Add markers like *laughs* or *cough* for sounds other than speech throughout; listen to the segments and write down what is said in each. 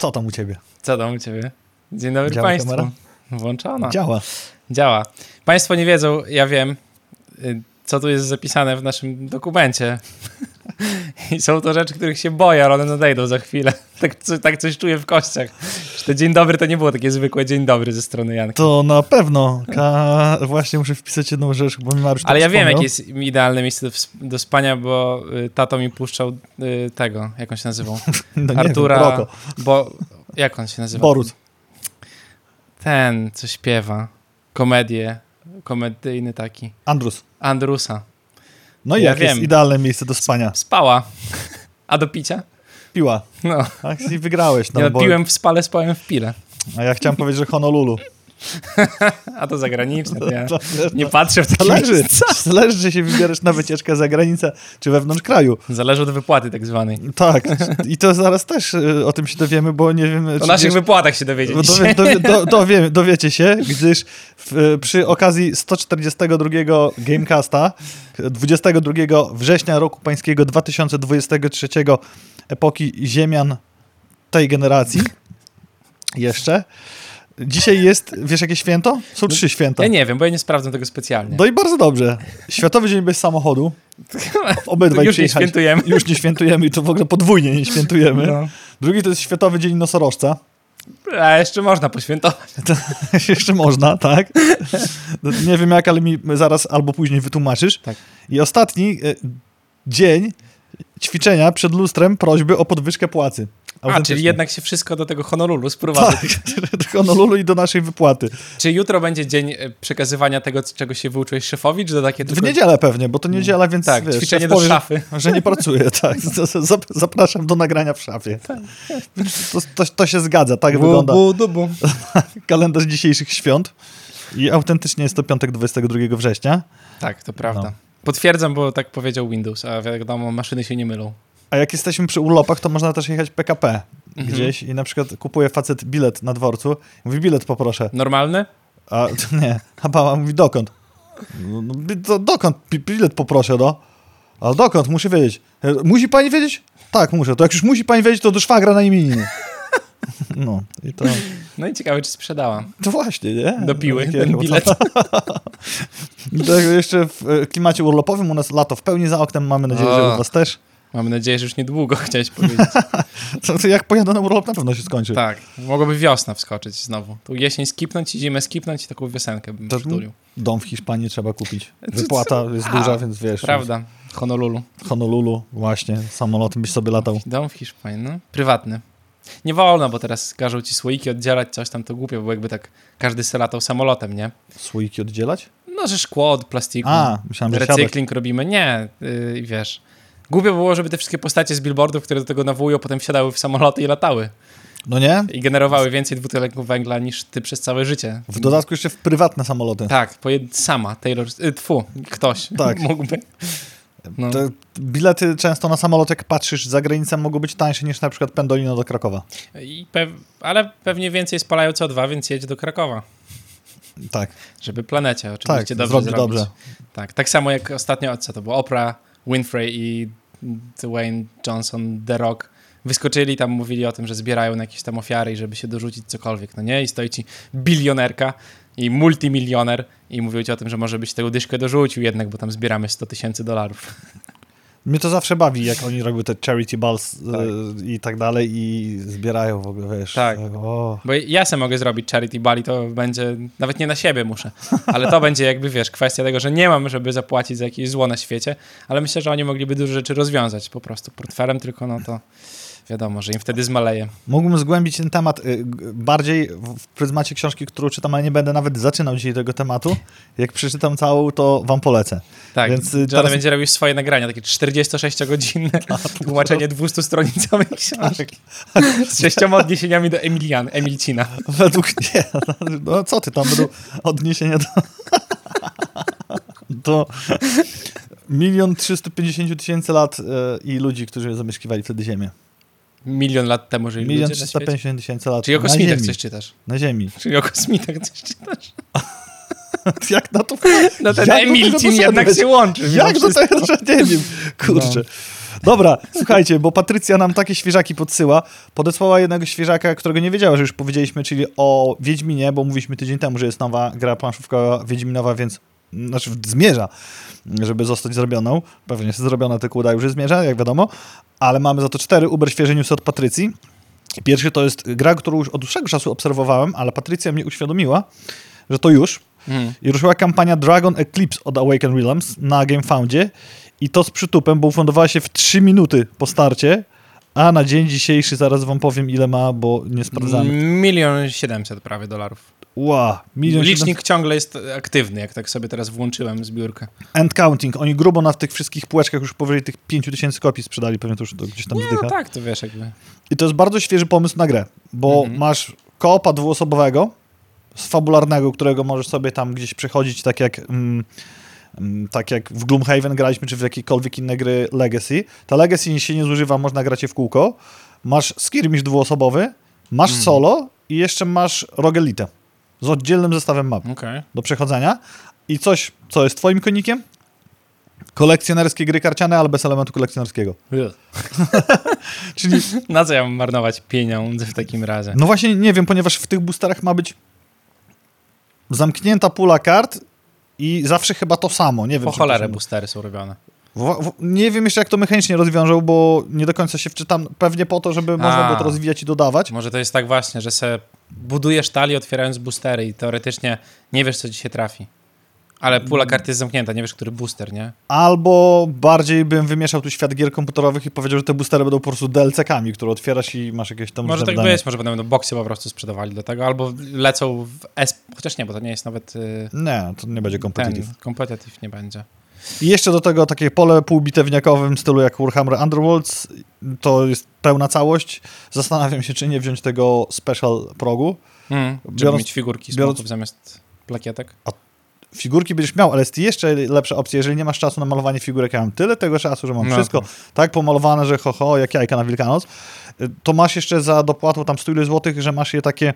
Co tam u ciebie? Co tam u ciebie? Dzień dobry Działa Państwu. kamera? Włączona. Działa. Działa. Państwo nie wiedzą, ja wiem, y, co tu jest zapisane w naszym dokumencie. I są to rzeczy, których się boję, ale one nadejdą za chwilę. *laughs* Tak, tak coś czuję w kościach. Że to dzień dobry to nie było takie zwykłe dzień dobry ze strony Janka. To na pewno. Ka... Właśnie muszę wpisać jedną rzecz, bo mi Mariusz Ale tak ja wiem, wspomniał. jakie jest idealne miejsce do, do spania, bo y, tato mi puszczał y, tego, jak on się nazywał? *laughs* No Artura, Wiem, bo jak on się nazywa? Borut. Ten, co śpiewa. Komedię. Komedyjny taki. Andrus. Andrusa. No i Ja jak jest wiem. idealne miejsce do spania? Spała. A do picia? Piła. No. Tak, i wygrałeś. No, ja bo... piłem w spale, spałem w pile. A ja chciałem powiedzieć, że Honolulu. A to zagraniczne, to ja To, nie patrzę w takie zależy, miejsca. zależy, czy się wybierasz na wycieczkę za granicę, czy wewnątrz kraju. Zależy od wypłaty tak zwanej. Tak. I to zaraz też y, o tym się dowiemy, bo nie wiem... O naszych wiesz- wypłatach się dowiedzieć. Bo dowie, dowie, do, dowie, dowiecie się, gdyż w, przy okazji 142 Gamecasta 22 września roku pańskiego 2023 epoki ziemian tej generacji jeszcze. Dzisiaj jest, wiesz jakie święto? Są trzy święta. Ja nie wiem, bo ja nie sprawdzam tego specjalnie. No i bardzo dobrze. Światowy Dzień Bez Samochodu. *laughs* Obydwaj Już nie świętujemy. Już nie świętujemy i to w ogóle podwójnie nie świętujemy. No. Drugi to jest Światowy Dzień Nosorożca. A jeszcze można poświętować. *laughs* To jeszcze można, tak? No, nie wiem jak, ale mi zaraz albo później wytłumaczysz. Tak. I ostatni e, dzień ćwiczenia przed lustrem prośby o podwyżkę płacy. A, czyli jednak się wszystko do tego Honolulu sprowadza. Tak, *laughs* do Honolulu i do naszej wypłaty. Czy jutro będzie dzień e, przekazywania tego, czego się wyuczyłeś szefowi, czy to takie W tylko... niedzielę pewnie, bo to niedziela, więc Tak, wiesz, ćwiczenie do powie, że- szafy. *laughs* Że nie pracuję, tak. *laughs* Zap- Zapraszam do nagrania w szafie. Tak. Więc To, to, to się zgadza, tak wygląda Bu, bu, bu. kalendarz dzisiejszych świąt. I autentycznie jest to piątek 22 września. Tak, to prawda. No. Potwierdzam, bo tak powiedział Windows, a wiadomo, maszyny się nie mylą. A jak jesteśmy przy urlopach, to można też jechać PKP Mhm. gdzieś i na przykład kupuje facet bilet na dworcu. Mówi, bilet poproszę. Normalny? A *laughs* nie, a baba mówi, dokąd? No, no, bi- to, dokąd? Bi- Bilet poproszę, no. Ale dokąd? Muszę wiedzieć. E, Musi pani wiedzieć? Tak, muszę. To jak już musi pani wiedzieć, to do szwagra na imieniny. *laughs* No, i to, No i ciekawe, czy sprzedała. to właśnie, nie? Dopiły Takie- ten bilet. *laughs* To jeszcze w e, klimacie urlopowym u nas lato w pełni za oknem, mamy nadzieję, że O. u was też. Mamy nadzieję, że już niedługo *laughs* chciałeś powiedzieć. *laughs* Jak pojadę na urlop, na pewno się skończy. tak, mogłoby wiosna wskoczyć znowu. Tu jesień skipnąć i zimę skipnąć i taką wiosenkę bym To- przytulił. Dom w Hiszpanii trzeba kupić. *laughs* Wypłata jest A, duża, więc wiesz. Prawda, Honolulu. Honolulu, właśnie, samolotem byś sobie latał. Dom w Hiszpanii, no. Prywatny. Nie wolno, bo teraz każą ci słoiki oddzielać, coś tam to głupio, bo jakby tak każdy se latał samolotem, nie? Słoiki oddzielać? No, że szkło od plastiku. A, myślałem, że siadać. recykling robimy. Nie, yy, wiesz. Głupio było, żeby te wszystkie postacie z billboardów, które do tego nawołują, potem wsiadały w samoloty i latały. No nie? I generowały więcej dwutlenku węgla niż ty przez całe życie. W dodatku jeszcze w prywatne samoloty. Tak, sama, Taylor... Y, tfu, ktoś Tak. *laughs* mógłby. No. Te bilety często na samolot, jak patrzysz za granicę, mogą być tańsze niż na przykład Pendolino do Krakowa. I pew... Ale pewnie więcej spalają CO2, więc jedź do Krakowa. Tak, Żeby planecie oczywiście tak, dobrze zrobi zrobić. dobrze. Tak, tak samo jak ostatnio, co to było, Oprah Winfrey i Dwayne Johnson, The Rock wyskoczyli tam, mówili o tym, że zbierają na jakieś tam ofiary i żeby się dorzucić cokolwiek, no nie? I stoi ci bilionerka i multimilioner i mówił ci o tym, że może byś tę dyszkę dorzucił jednak, bo tam zbieramy 100 tysięcy dolarów. Mnie to zawsze bawi, jak oni robią te charity balls Tak. e, i tak dalej i zbierają w ogóle, wiesz. Tak. O. Bo ja sam mogę zrobić charity bali, to będzie, nawet nie na siebie muszę, ale to będzie jakby, wiesz, kwestia tego, że nie mam, żeby zapłacić za jakieś zło na świecie, ale myślę, że oni mogliby dużo rzeczy rozwiązać po prostu portfelem, tylko no to wiadomo, że im wtedy zmaleje. Mógłbym zgłębić ten temat y, bardziej w pryzmacie książki, którą czytam, ale nie będę nawet zaczynał dzisiaj tego tematu. Jak przeczytam całą, to wam polecę. Tak, Więc, y, Johnny teraz- będzie robił swoje nagrania, takie 46-godzinne *laughs* *laughs* tłumaczenie 200-stronicowej książki z sześcioma odniesieniami do Emilian, Emilcina. *laughs* Według nie. No co ty tam będą odniesienia do. do milion trzysta pięćdziesięciu tysięcy lat e, i ludzi, którzy zamieszkiwali wtedy Ziemię. Milion lat temu żyli Milion ludzie na trzysta świecie. pięćdziesiąt tysięcy lat Czyli o kosmitach coś czytasz. Na Ziemi. Czyli o kosmitach coś czytasz. *laughs* Jak na to... *laughs* No ten Emilcin jednak się łączy. Jak do tego, że nie wiem, kurczę. Dobra, słuchajcie, bo Patrycja nam takie świeżaki podsyła. Podesłała jednego świeżaka, którego nie wiedziała, że już powiedzieliśmy, czyli o Wiedźminie, bo mówiliśmy tydzień temu, że jest nowa gra planszówka Wiedźminowa, więc znaczy zmierza, żeby zostać zrobioną. Pewnie jest zrobiona, tylko uda już zmierza, jak wiadomo. Ale mamy za to cztery uber świeże newsy od Patrycji. Pierwszy to jest gra, którą już od dłuższego czasu obserwowałem, ale Patrycja mnie uświadomiła, że to już. Mm. I ruszyła kampania Dragon Eclipse od Awaken Realms na GameFoundzie i to z przytupem, bo ufundowała się w 3 minuty po starcie, a na dzień dzisiejszy zaraz wam powiem ile ma, bo nie sprawdzamy. Milion siedemset prawie dolarów. Ła, milion Licznik ciągle jest aktywny, jak tak sobie teraz włączyłem zbiórkę. End counting. Oni grubo na tych wszystkich półeczkach już powyżej tych 5000 kopii sprzedali, pewnie to już to gdzieś tam Nie, zdycha. no tak, to wiesz jakby. I to jest bardzo świeży pomysł na grę, bo Mhm. masz koopa dwuosobowego, z fabularnego, którego możesz sobie tam gdzieś przechodzić, tak jak, mm, mm, tak jak w Gloomhaven graliśmy, czy w jakiejkolwiek inne gry Legacy. Ta Legacy się nie zużywa, można grać je w kółko. Masz skirmish dwuosobowy, masz Mhm. solo i jeszcze masz rogelite z oddzielnym zestawem map Okej. do przechodzenia. I coś, co jest twoim konikiem? Kolekcjonerskie gry karciane, ale bez elementu kolekcjonerskiego. *laughs* Czyli *laughs* Na co ja mam marnować pieniądze w takim razie? No właśnie nie wiem, ponieważ w tych boosterach ma być zamknięta pula kart i zawsze chyba to samo. Nie wiem. Po cholerę boostery są robione. W, w, nie wiem jeszcze, jak to mechanicznie rozwiążą, bo nie do końca się wczytam. Pewnie po to, żeby można A. było to rozwijać i dodawać. Może to jest tak właśnie, że se budujesz talię otwierając boostery i teoretycznie nie wiesz, co ci się trafi. Ale pula kart jest zamknięta, nie wiesz, który booster, nie? Albo bardziej bym wymieszał tu świat gier komputerowych i powiedział, że te boostery będą po prostu DLC-kami, które otwierasz i masz jakieś tam Może różne tak być, może będą boksy po prostu sprzedawali do tego, albo lecą w S... Chociaż nie, bo to nie jest nawet y, Nie, to nie będzie ten, competitive. competitive nie będzie. I jeszcze do tego takie pole półbitewniakowym w stylu jak Warhammer Underworlds. To jest pełna całość. Zastanawiam się, czy nie wziąć tego special progu. Mm, żeby Biorąc- mieć figurki biorąc- smoków zamiast plakietek. Figurki będziesz miał, ale jest jeszcze lepsza opcja, jeżeli nie masz czasu na malowanie figurek, ja mam tyle tego czasu, że mam No wszystko to- tak pomalowane, że ho, ho, jak jajka na Wielkanoc, y, to masz jeszcze za dopłatą tam 100 ileś złotych, że masz je takie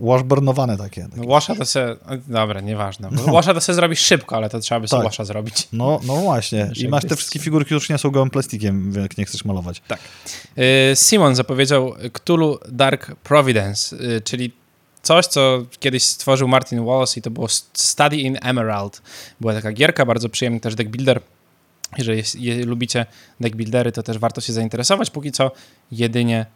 washburnowane takie. takie. No, washa to se... Dobra, nieważne. No. Washa to se zrobisz szybko, ale to trzeba by sobie Tak. washa zrobić. No, no właśnie. *laughs* I masz te wszystkie figurki już nie są gołym plastikiem, jak nie chcesz malować. Tak. Y, Simon zapowiedział Cthulhu Dark Providence, y, czyli coś, co kiedyś stworzył Martin Wallace i to było Study in Emerald. Była taka gierka, bardzo przyjemny też deck builder. Jeżeli lubicie deck buildery, to też warto się zainteresować. Póki co jedynie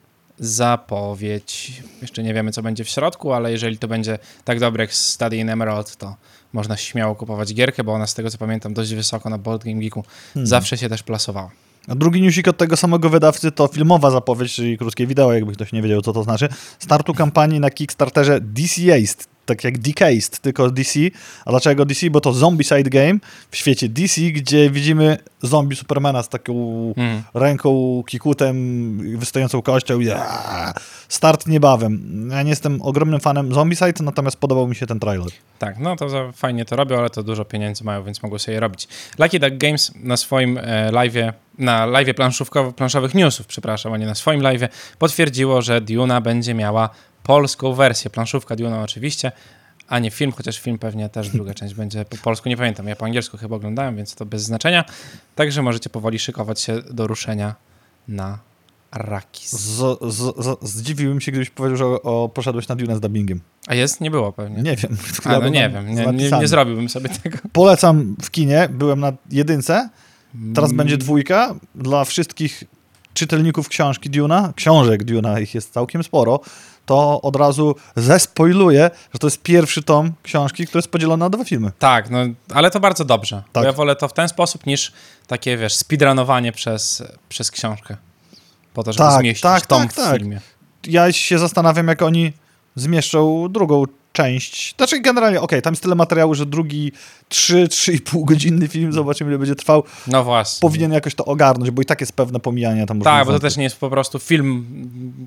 zapowiedź. Jeszcze nie wiemy, co będzie w środku, ale jeżeli to będzie tak dobre jak Study in Emerald, to można śmiało kupować gierkę, bo ona z tego co pamiętam dość wysoko na Board Game Geeku Hmm. zawsze się też plasowała. A drugi newsik od tego samego wydawcy to filmowa zapowiedź, czyli krótkie wideo, jakby ktoś nie wiedział, co to znaczy. Startu kampanii na Kickstarterze DCAST, tak jak Decased, tylko DC. A dlaczego DC? Bo to Zombicide Game w świecie DC, gdzie widzimy zombie Supermana z taką Mm. ręką, kikutem, wystającą kością. Ja! Start niebawem. Ja nie jestem ogromnym fanem Zombicide, natomiast podobał mi się ten trailer. Tak, no to fajnie to robią, ale to dużo pieniędzy mają, więc mogą sobie je robić. Lucky Duck Games na swoim e, live'ie, na live'ie planszówkowo- planszowych newsów, przepraszam, a nie na swoim live'ie, potwierdziło, że Duna będzie miała polską wersję. Planszówka Duna oczywiście, a nie film, chociaż film pewnie też druga część będzie po polsku, nie pamiętam, ja po angielsku chyba oglądałem, więc to bez znaczenia. Także możecie powoli szykować się do ruszenia na Arrakis. Z, z, z, zdziwiłbym się, gdybyś powiedział, że o, o, poszedłeś na Dune z dubbingiem. A jest? Nie było pewnie. Nie wiem. *laughs* A, no nie wiem, nie, nie, nie zrobiłbym sobie tego. Polecam w kinie, byłem na jedynce, teraz Mm. będzie dwójka. Dla wszystkich czytelników książki Duna, książek Duna, ich jest całkiem sporo, to od razu zespoiluję, że to jest pierwszy tom książki, który jest podzielony na dwa filmy. Tak, no, ale to bardzo dobrze. Tak. Ja wolę to w ten sposób niż takie, wiesz, speedrunowanie przez, przez książkę. Po to, żeby Tak, zmieścić tak, tom tak, w tak. filmie. Ja się zastanawiam, jak oni zmieszczą drugą część. Znaczy generalnie, okej, tam jest tyle materiału, że drugi 3-3,5 godzinny film, zobaczymy ile będzie trwał, No właśnie. powinien jakoś to ogarnąć, bo i tak jest pewne pomijanie tam Tak, bo to też nie jest po prostu film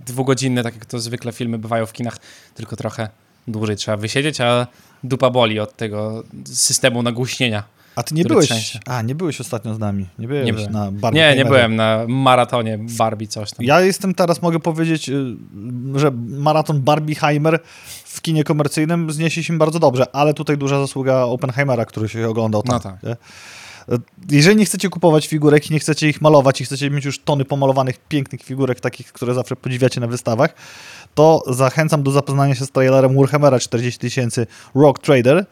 dwugodzinny, tak jak to zwykle filmy bywają w kinach, tylko trochę dłużej trzeba wysiedzieć, a dupa boli od tego systemu nagłośnienia. A ty nie byłeś. trzęsie. A, nie byłeś ostatnio z nami. Nie byłeś Nie byłem. na Barbie Nie, nie byłem na maratonie Barbie coś tam. Ja jestem teraz, mogę powiedzieć, y, że maraton Barbieheimer w kinie komercyjnym zniesie się bardzo dobrze, ale tutaj duża zasługa Oppenheimera, który się oglądał tam. No tak. nie? E, Jeżeli nie chcecie kupować figurek i nie chcecie ich malować i chcecie mieć już tony pomalowanych, pięknych figurek, takich, które zawsze podziwiacie na wystawach, to zachęcam do zapoznania się z trailerem Warhammera 40 tysięcy Rock Trader.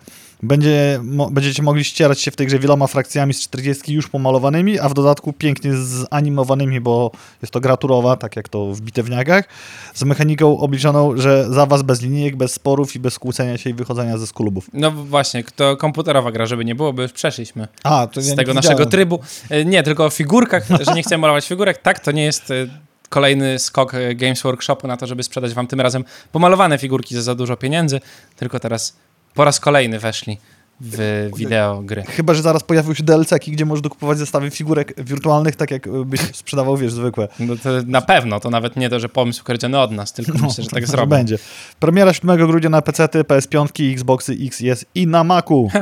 Będzie, mo, będziecie mogli ścierać się w tej grze wieloma frakcjami z 40 już pomalowanymi, a w dodatku pięknie zanimowanymi, bo jest to gra turowa, tak jak to w bitewniakach, z mechaniką obliczoną, że za was bez linijek, bez sporów i bez kłócenia się i wychodzenia ze sklubów. No właśnie, to komputerowa gra, żeby nie było, bo już przeszliśmy A, to z ja tego naszego trybu. E, Nie, tylko o figurkach, *laughs* że nie chcemy malować figurek. Tak, to nie jest e, kolejny skok e, Games Workshopu na to, żeby sprzedać wam tym razem pomalowane figurki za za dużo pieniędzy, tylko teraz po raz kolejny weszli w wideo gry. Chyba, że zaraz pojawią się DLC-ki, gdzie możesz dokupować zestawy figurek wirtualnych, tak jak byś sprzedawał, wiesz, zwykłe. No to na pewno, to nawet nie to, że pomysł kradziony od nas, tylko myślę, że tak to zrobią. będzie. Premiera 7 grudnia na PC, PS5, Xboxy X jest i na Macu. *laughs*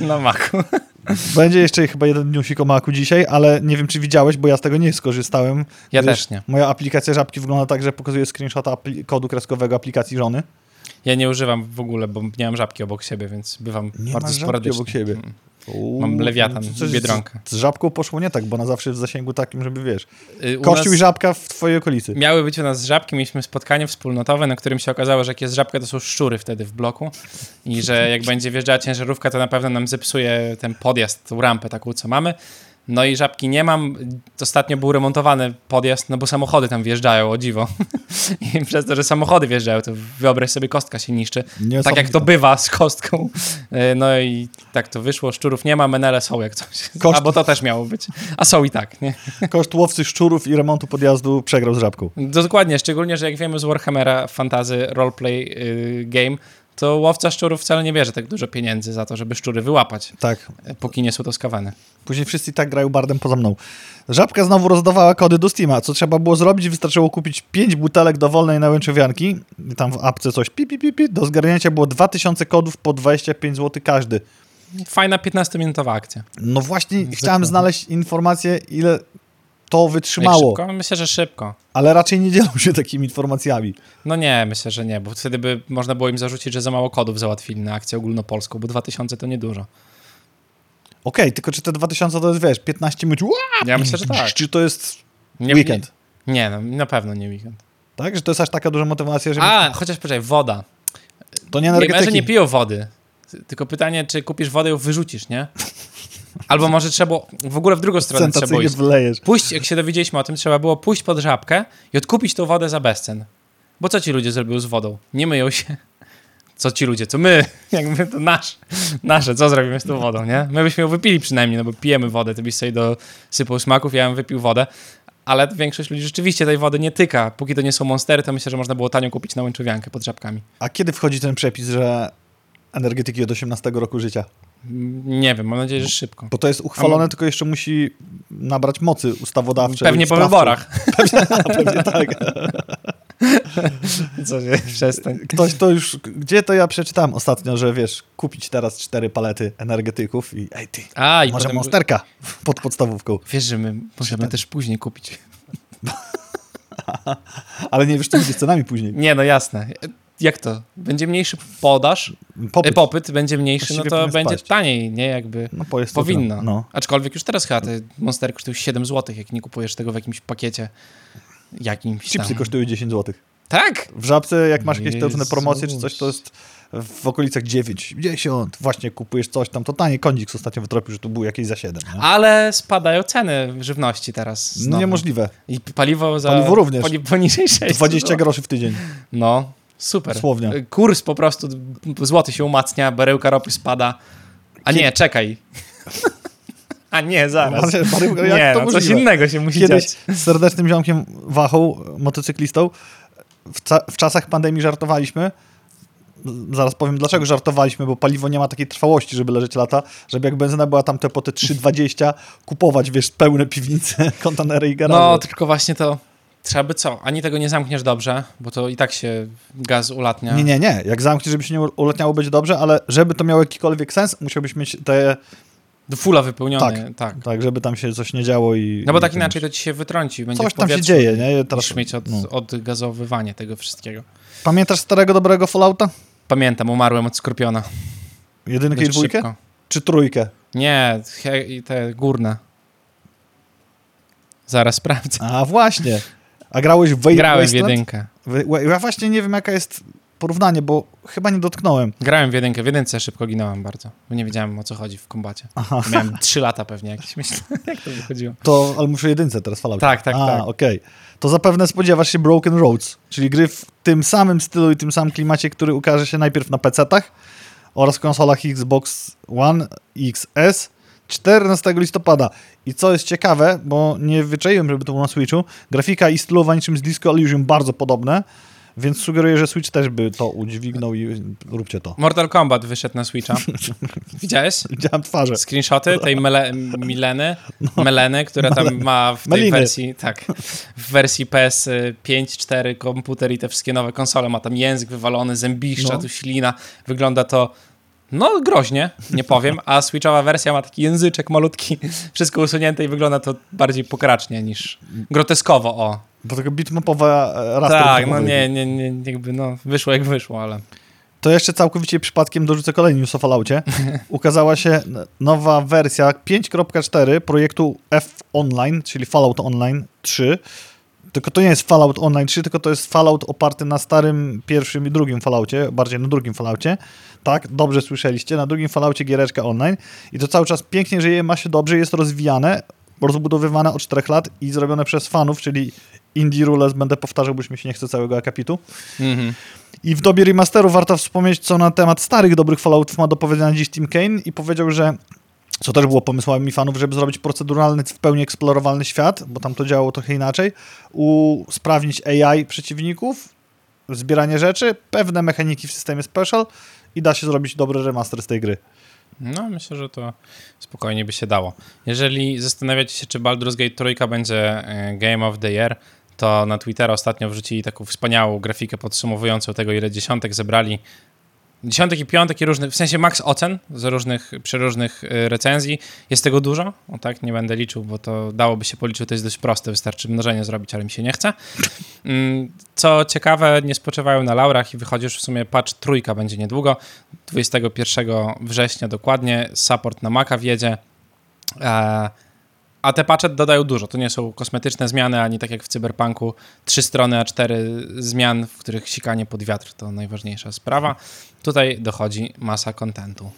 Na Macu. Będzie jeszcze chyba jeden newsik o Macu dzisiaj, ale nie wiem, czy widziałeś, bo ja z tego nie skorzystałem. Ja też nie. Moja aplikacja Żabki wygląda tak, że pokazuje screenshota kodu kreskowego aplikacji żony. Ja nie używam w ogóle, bo nie mam żabki obok siebie, więc bywam Nie bardzo sporadycznie. obok siebie. Mm. Uuu, Mam lewiatan, coś z- biedronkę. Z, żabką poszło nie tak, bo ona zawsze jest w zasięgu takim, żeby wiesz. Y, u Kościół i żabka w twojej okolicy. Miały być u nas żabki, mieliśmy spotkanie wspólnotowe, na którym się okazało, że jak jest żabka, to są szczury wtedy w bloku i że jak będzie wjeżdżała ciężarówka, to na pewno nam zepsuje ten podjazd, tą rampę taką, co mamy. No i żabki nie mam. Ostatnio był remontowany podjazd, no bo samochody tam wjeżdżają, o dziwo. *laughs* I przez to, że samochody wjeżdżają, to wyobraź sobie, kostka się niszczy. Nie Tak jak to bywa z kostką. Y, No i tak to wyszło. Szczurów nie ma, menele są jak coś. Koszt- A bo to też miało być. A są i tak, nie? Koszt łowcy szczurów i remontu podjazdu przegrał z żabką. Dokładnie, szczególnie, że jak wiemy z Warhammera Fantasy Roleplay y, Game, to łowca szczurów wcale nie bierze tak dużo pieniędzy za to, żeby szczury wyłapać, Tak. y, póki nie są to skawane. Później wszyscy tak grają bardem poza mną. Żabka znowu rozdawała kody do Steama. Co trzeba było zrobić? Wystarczyło kupić 5 butelek dowolnej nałęczowianki. Tam w apce coś pi, pi, pi, pi. Do zgarnięcia było 2000 kodów po 25 zł każdy. Fajna 15-minutowa akcja. No właśnie Zwykle. chciałem znaleźć informację, ile to wytrzymało, Szybko? Myślę, że szybko. ale raczej nie dzielą się takimi informacjami. No nie, myślę, że nie, bo wtedy by można było im zarzucić, że za mało kodów załatwili na akcję ogólnopolską, bo 2000 to niedużo. Okej, tylko czy te 2000 to jest, wiesz, 15 minut? Ja myślę, że tak. Czy to jest Nie, weekend? Nie, no, na pewno nie weekend. Tak? Że to jest aż taka duża motywacja, żeby... A, chociaż poczekaj, woda. to nie Gamerzy energetyki. nie piją wody. Tylko pytanie, czy kupisz wodę i ją wyrzucisz, nie? *laughs* Albo może trzeba, w ogóle w drugą stronę trzeba iść. wylejesz. Pójść, jak się dowiedzieliśmy o tym, trzeba było pójść pod żabkę i odkupić tą wodę za bezcen. Bo co ci ludzie zrobią z wodą? Nie myją się. Co ci ludzie? Co my? *laughs* Jakby to nasz, nasze. Co zrobimy z tą wodą, nie? My byśmy ją wypili przynajmniej, no bo pijemy wodę. Ty byś sobie dosypał smaków, ja bym wypił wodę. Ale większość ludzi rzeczywiście tej wody nie tyka. Póki to nie są monstery, to myślę, że można było tanio kupić na łęczowiankę pod żabkami. A kiedy wchodzi ten przepis, że energetyki od 18 roku życia? Nie wiem, mam nadzieję, że szybko. Bo to jest uchwalone, tylko jeszcze musi nabrać mocy ustawodawczej. Pewnie po wyborach. *laughs* Pewnie tak. *laughs* Co się przestań. Ktoś to już... Gdzie to ja przeczytałem ostatnio, że wiesz, kupić teraz cztery palety energetyków i ej ty, A, i może potem... monsterka *laughs* pod podstawówką. Wiesz, że my możemy też później kupić. Ale nie wiesz, co będzie z cenami później. Nie, no jasne. Jak to? Będzie mniejszy podaż, Popyt. popyt, popyt będzie mniejszy, no Właściwie to powinien będzie spaść. taniej, nie? Jakby No, powinno. No. Aczkolwiek już teraz chyba te monstery kosztują 7 zł, jak nie kupujesz tego w jakimś pakiecie jakimś Chipsy tam. kosztują 10 zł. Tak? W żabce, jak masz jakieś te różne promocje czy coś, to jest w okolicach 9, 10. Właśnie kupujesz coś tam, to tanie. Kondix ostatnio wytropił, że tu był jakieś za 7. Nie? Ale spadają ceny żywności teraz. No znowu. niemożliwe. I paliwo za... Paliwo również. Poni, poniżej 6 20 groszy w tydzień. No, super. Słownie. Kurs po prostu, złoty się umacnia, baryłka ropy spada. A nie, czekaj. A nie, zaraz. Baryłka, jak Nie, to no, coś innego się musi Kiedyś dziać. z serdecznym ziomkiem Wachą, motocyklistą, w, w czasach pandemii żartowaliśmy. Zaraz powiem, dlaczego żartowaliśmy, bo paliwo nie ma takiej trwałości, żeby leżeć lata, żeby jak benzyna była tam te po te 3,20 kupować, wiesz, pełne piwnice, *laughs* kontenery i garaże. No, tylko właśnie to trzeba by co? Ani tego nie zamkniesz dobrze, bo to i tak się gaz ulatnia. Nie, nie, nie. Jak zamkniesz, żeby się nie uletniało, będzie dobrze, ale żeby to miało jakikolwiek sens, musiałbyś mieć te, Do fula wypełniony, tak. tak, żeby tam się coś nie działo i... No bo i tak inaczej to ci się wytrąci. Będzie Coś tam się dzieje, nie? Teraz, Musisz mieć od, no. odgazowywanie tego wszystkiego. Pamiętasz starego, dobrego Fallouta? Pamiętam, umarłem od skorpiona. Jedynkę i dwójkę? szybko. Czy trójkę? Nie, te górne. Zaraz sprawdzę. A właśnie. A grałeś w Wa- Grałem w jedynkę. Ja właśnie nie wiem, jaka jest porównanie, bo chyba nie dotknąłem. Grałem w jedynkę. W jedynce szybko ginąłem bardzo, bo nie wiedziałem o co chodzi w kombacie. Aha. Miałem 3 lata pewnie jakieś, *laughs* myślę, jak to wychodziło. To, ale muszę jedynce teraz falał. Tak, tak, A, tak. okej. To zapewne spodziewasz się Broken Roads, czyli gry w tym samym stylu i tym samym klimacie, który ukaże się najpierw na PC-tach oraz konsolach Xbox One XS 14 listopada. I co jest ciekawe, bo nie wyczaiłem, żeby to było na Switchu, grafika i stylowa niczym z Disco Elysium bardzo podobne, więc sugeruję, że Switch też by to udźwignął i róbcie to. Mortal Kombat wyszedł na Switcha. *laughs* Widziałeś? Widziałem twarze. Screenshoty tej mele, Mileny, Meleny, która tam ma w tej Meliny. wersji, tak, w wersji PS 5, 4 komputer i te wszystkie nowe konsole ma tam język wywalony, zębiszcza, No. tu ślina. Wygląda to no groźnie, nie powiem, a Switchowa wersja ma taki języczek malutki, *laughs* wszystko usunięte i wygląda to bardziej pokracznie niż groteskowo, o. Do tego bitmapowa e, raster. tak, no nie, nie, nie, jakby no, wyszło jak wyszło, ale... To jeszcze całkowicie przypadkiem dorzucę kolejny news o Falloutie. *laughs* Ukazała się nowa wersja 5.4 projektu F Online, czyli Fallout Online 3. Tylko to nie jest Fallout Online 3, tylko to jest Fallout oparty na starym pierwszym i drugim Falloutie, bardziej na drugim Falloutie. Tak, dobrze słyszeliście, na drugim Falloutie giereczka online. I to cały czas pięknie żyje, ma się dobrze, jest rozwijane, rozbudowywane od 4 lat i zrobione przez fanów, czyli Indie Rules, będę powtarzał, bo już mi się nie chce całego akapitu. Mhm. I w dobie remasteru warto wspomnieć, co na temat starych, dobrych Falloutów ma do powiedzenia dziś Tim Kane i powiedział, że co też było pomysłami fanów, żeby zrobić proceduralny, w pełni eksplorowalny świat, bo tam to działało trochę inaczej, usprawnić AI przeciwników, zbieranie rzeczy, pewne mechaniki w systemie special i da się zrobić dobry remaster z tej gry. No, myślę, że to spokojnie by się dało. Jeżeli zastanawiacie się, czy Baldur's Gate 3 będzie e, Game of the Year, to na Twittera ostatnio wrzucili taką wspaniałą grafikę podsumowującą tego, ile dziesiątek zebrali. Dziesiątek i piątek i różnych, w sensie max ocen z różnych, przy różnych e, recenzji. Jest tego dużo, o tak, nie będę liczył, bo to dałoby się policzyć, to jest dość proste, wystarczy mnożenie zrobić, ale mi się nie chce. Mm, Co ciekawe, nie spoczywają na laurach i wychodzi już w sumie patch trójka będzie niedługo, 21 września dokładnie, support na Maca wjedzie, e, a te patche dodają dużo, to nie są kosmetyczne zmiany, ani tak jak w Cyberpunku, trzy strony, a cztery zmian, w których sikanie pod wiatr to najważniejsza sprawa. Tutaj dochodzi masa kontentu.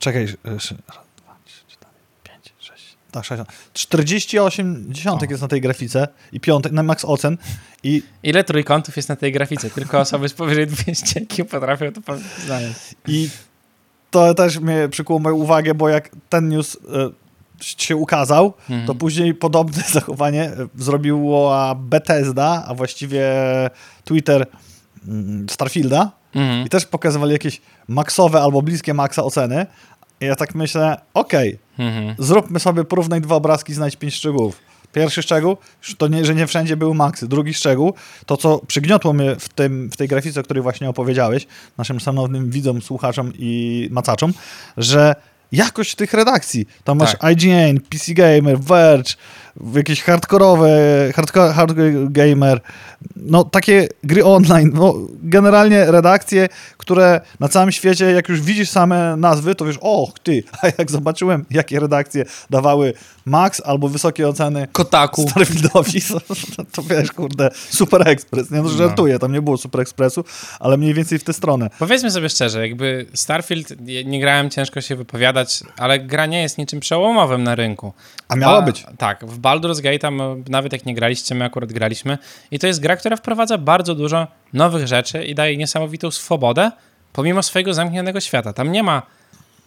Czekaj, sz- raz, dwa, trzy, cztery, pięć, sześć, tak, 48 dziesiątek O. jest na tej grafice i piątek, na max ocen i Ile trójkątów jest na tej grafice? Tylko osoby z powyżej 200 IQ potrafią to znaleźć. I to też mnie przykuło moją uwagę, bo jak ten news e, się ukazał, Mhm. to później podobne *laughs* zachowanie e, zrobiła Bethesda, a właściwie Twitter mm, Starfielda Mhm. i też pokazywali jakieś maksowe albo bliskie maksa oceny. I ja tak myślę, okej, Mhm. zróbmy sobie porównaj dwa obrazki, znajdź pięć szczegółów. Pierwszy szczegół, to nie, że nie wszędzie były maksy. Drugi szczegół, to co przygniotło mnie w, tym, w tej grafice, o której właśnie opowiedziałeś, naszym szanownym widzom, słuchaczom i macaczom, że jakość tych redakcji, tam masz Tak. IGN, PC Gamer, Verge, jakieś hardkorowe, hardcore, hardcore gamer, no takie gry online, no generalnie redakcje, które na całym świecie, jak już widzisz same nazwy, to wiesz, och ty, *laughs* a jak zobaczyłem, jakie redakcje dawały max albo wysokie oceny Kotaku. Starfieldowi, *laughs* to, to, wiesz, kurde, Super Express, nie no, żartuję, tam nie było Super Expressu, ale mniej więcej w tę stronę. Powiedzmy sobie szczerze, jakby Starfield, nie nie grałem, ciężko się wypowiadać, ale gra nie jest niczym przełomowym na rynku. A miała Ba- być. Tak, w Baldur's Gate, nawet jak nie graliście, my akurat graliśmy. I to jest gra, która wprowadza bardzo dużo nowych rzeczy i daje niesamowitą swobodę, pomimo swojego zamkniętego świata. Tam nie ma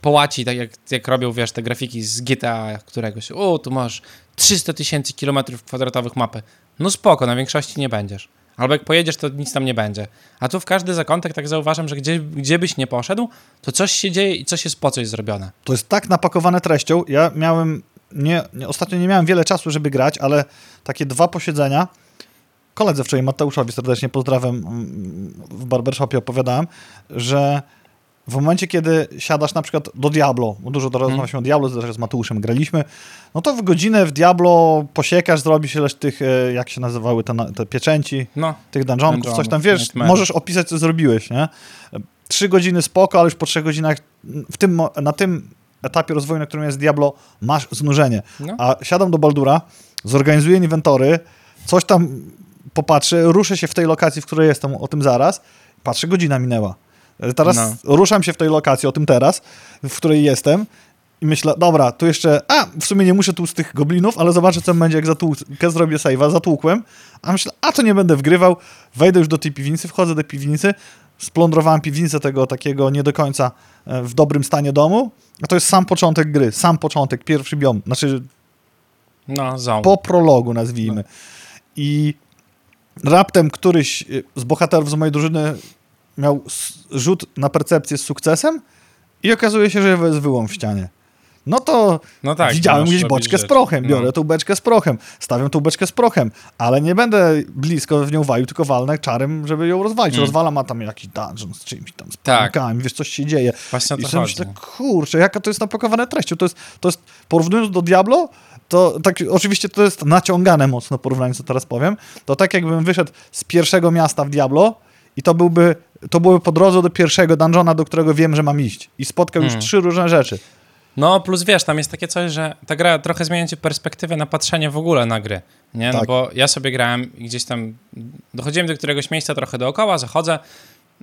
połaci, tak jak, jak robią, wiesz, te grafiki z GTA któregoś. O, tu masz 300 tysięcy kilometrów kwadratowych mapy. No spoko, na większości nie będziesz. Albo jak pojedziesz, to nic tam nie będzie. A tu w każdy zakątek tak zauważam, że gdzie, gdzie byś nie poszedł, to coś się dzieje i coś jest po coś zrobione. To jest tak napakowane treścią. Ja miałem, nie, nie, ostatnio nie miałem wiele czasu, żeby grać, ale takie dwa posiedzenia. Koledze wczoraj, Mateuszowi serdecznie pozdrawiam, mm, w barbershopie opowiadałem, że w momencie, kiedy siadasz na przykład do Diablo, bo dużo teraz rozmawialiśmy o Diablo, też z Mateuszem graliśmy, no to w godzinę w Diablo posiekasz, zrobisz ileś tych, e, jak się nazywały te, te pieczęci, No, tych dungeonków, Dungeonów, coś tam, wiesz, Nightmare. możesz opisać, co zrobiłeś, nie? Trzy godziny spoko, ale już po trzech godzinach w tym, na tym etapie rozwoju, na którym jest Diablo, masz znużenie. No. A siadam do Baldura, zorganizuję inwentory, coś tam popatrzę, ruszę się w tej lokacji, w której jestem, o tym zaraz, patrzę, godzina minęła. Teraz No. ruszam się w tej lokacji, o tym teraz, w której jestem i myślę, dobra, tu jeszcze, a w sumie nie muszę tłustych goblinów, ale zobaczę, co będzie, jak zatłukę, zrobię save'a, zatłukłem, a myślę, a to nie będę wgrywał, wejdę już do tej piwnicy, wchodzę do piwnicy, splądrowałem piwnicę tego takiego nie do końca e, w dobrym stanie domu, a to jest sam początek gry, sam początek, pierwszy biom, znaczy No, po prologu nazwijmy. I raptem któryś y, z bohaterów z mojej drużyny miał rzut na percepcję z sukcesem i okazuje się, że jest wyłom w ścianie. No to No tak. widziałem gdzieś boczkę z rzeczy. prochem, biorę No. tą beczkę z prochem, stawiam tą beczkę z prochem, ale nie będę blisko w nią walił, tylko walnę czarem, żeby ją rozwalić. Mm. Rozwalam, a tam jakiś dungeon z czymś tam, z Tak. wiesz, coś się dzieje. Właśnie I to myślę, kurczę, jaka to jest napakowane treścią. To jest, to jest, porównując do Diablo, to tak, oczywiście to jest naciągane mocno porównanie, co teraz powiem, to tak jakbym wyszedł z pierwszego miasta w Diablo i to byłby, to byłoby po drodze do pierwszego dungeona, do którego wiem, że mam iść. I spotkał już Mm. trzy różne rzeczy. No, plus wiesz, tam jest takie coś, że ta gra trochę zmienia ci perspektywę na patrzenie w ogóle na gry. Nie? No Tak. bo ja sobie grałem i gdzieś tam dochodziłem do któregoś miejsca trochę dookoła, zachodzę,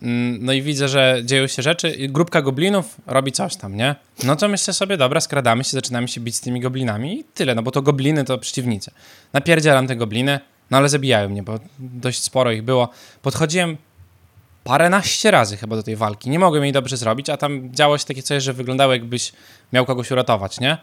mm, no i widzę, że dzieją się rzeczy i grupka goblinów robi coś tam, nie? No to myślę sobie, dobra, skradamy się, zaczynamy się bić z tymi goblinami i tyle, no bo to gobliny to przeciwnicy. Napierdzielam te gobliny, no ale zabijają mnie, bo dość sporo ich było. Podchodziłem paręnaście razy chyba do tej walki. Nie mogłem jej dobrze zrobić, a tam działo się takie coś, że wyglądało jakbyś miał kogoś uratować, nie?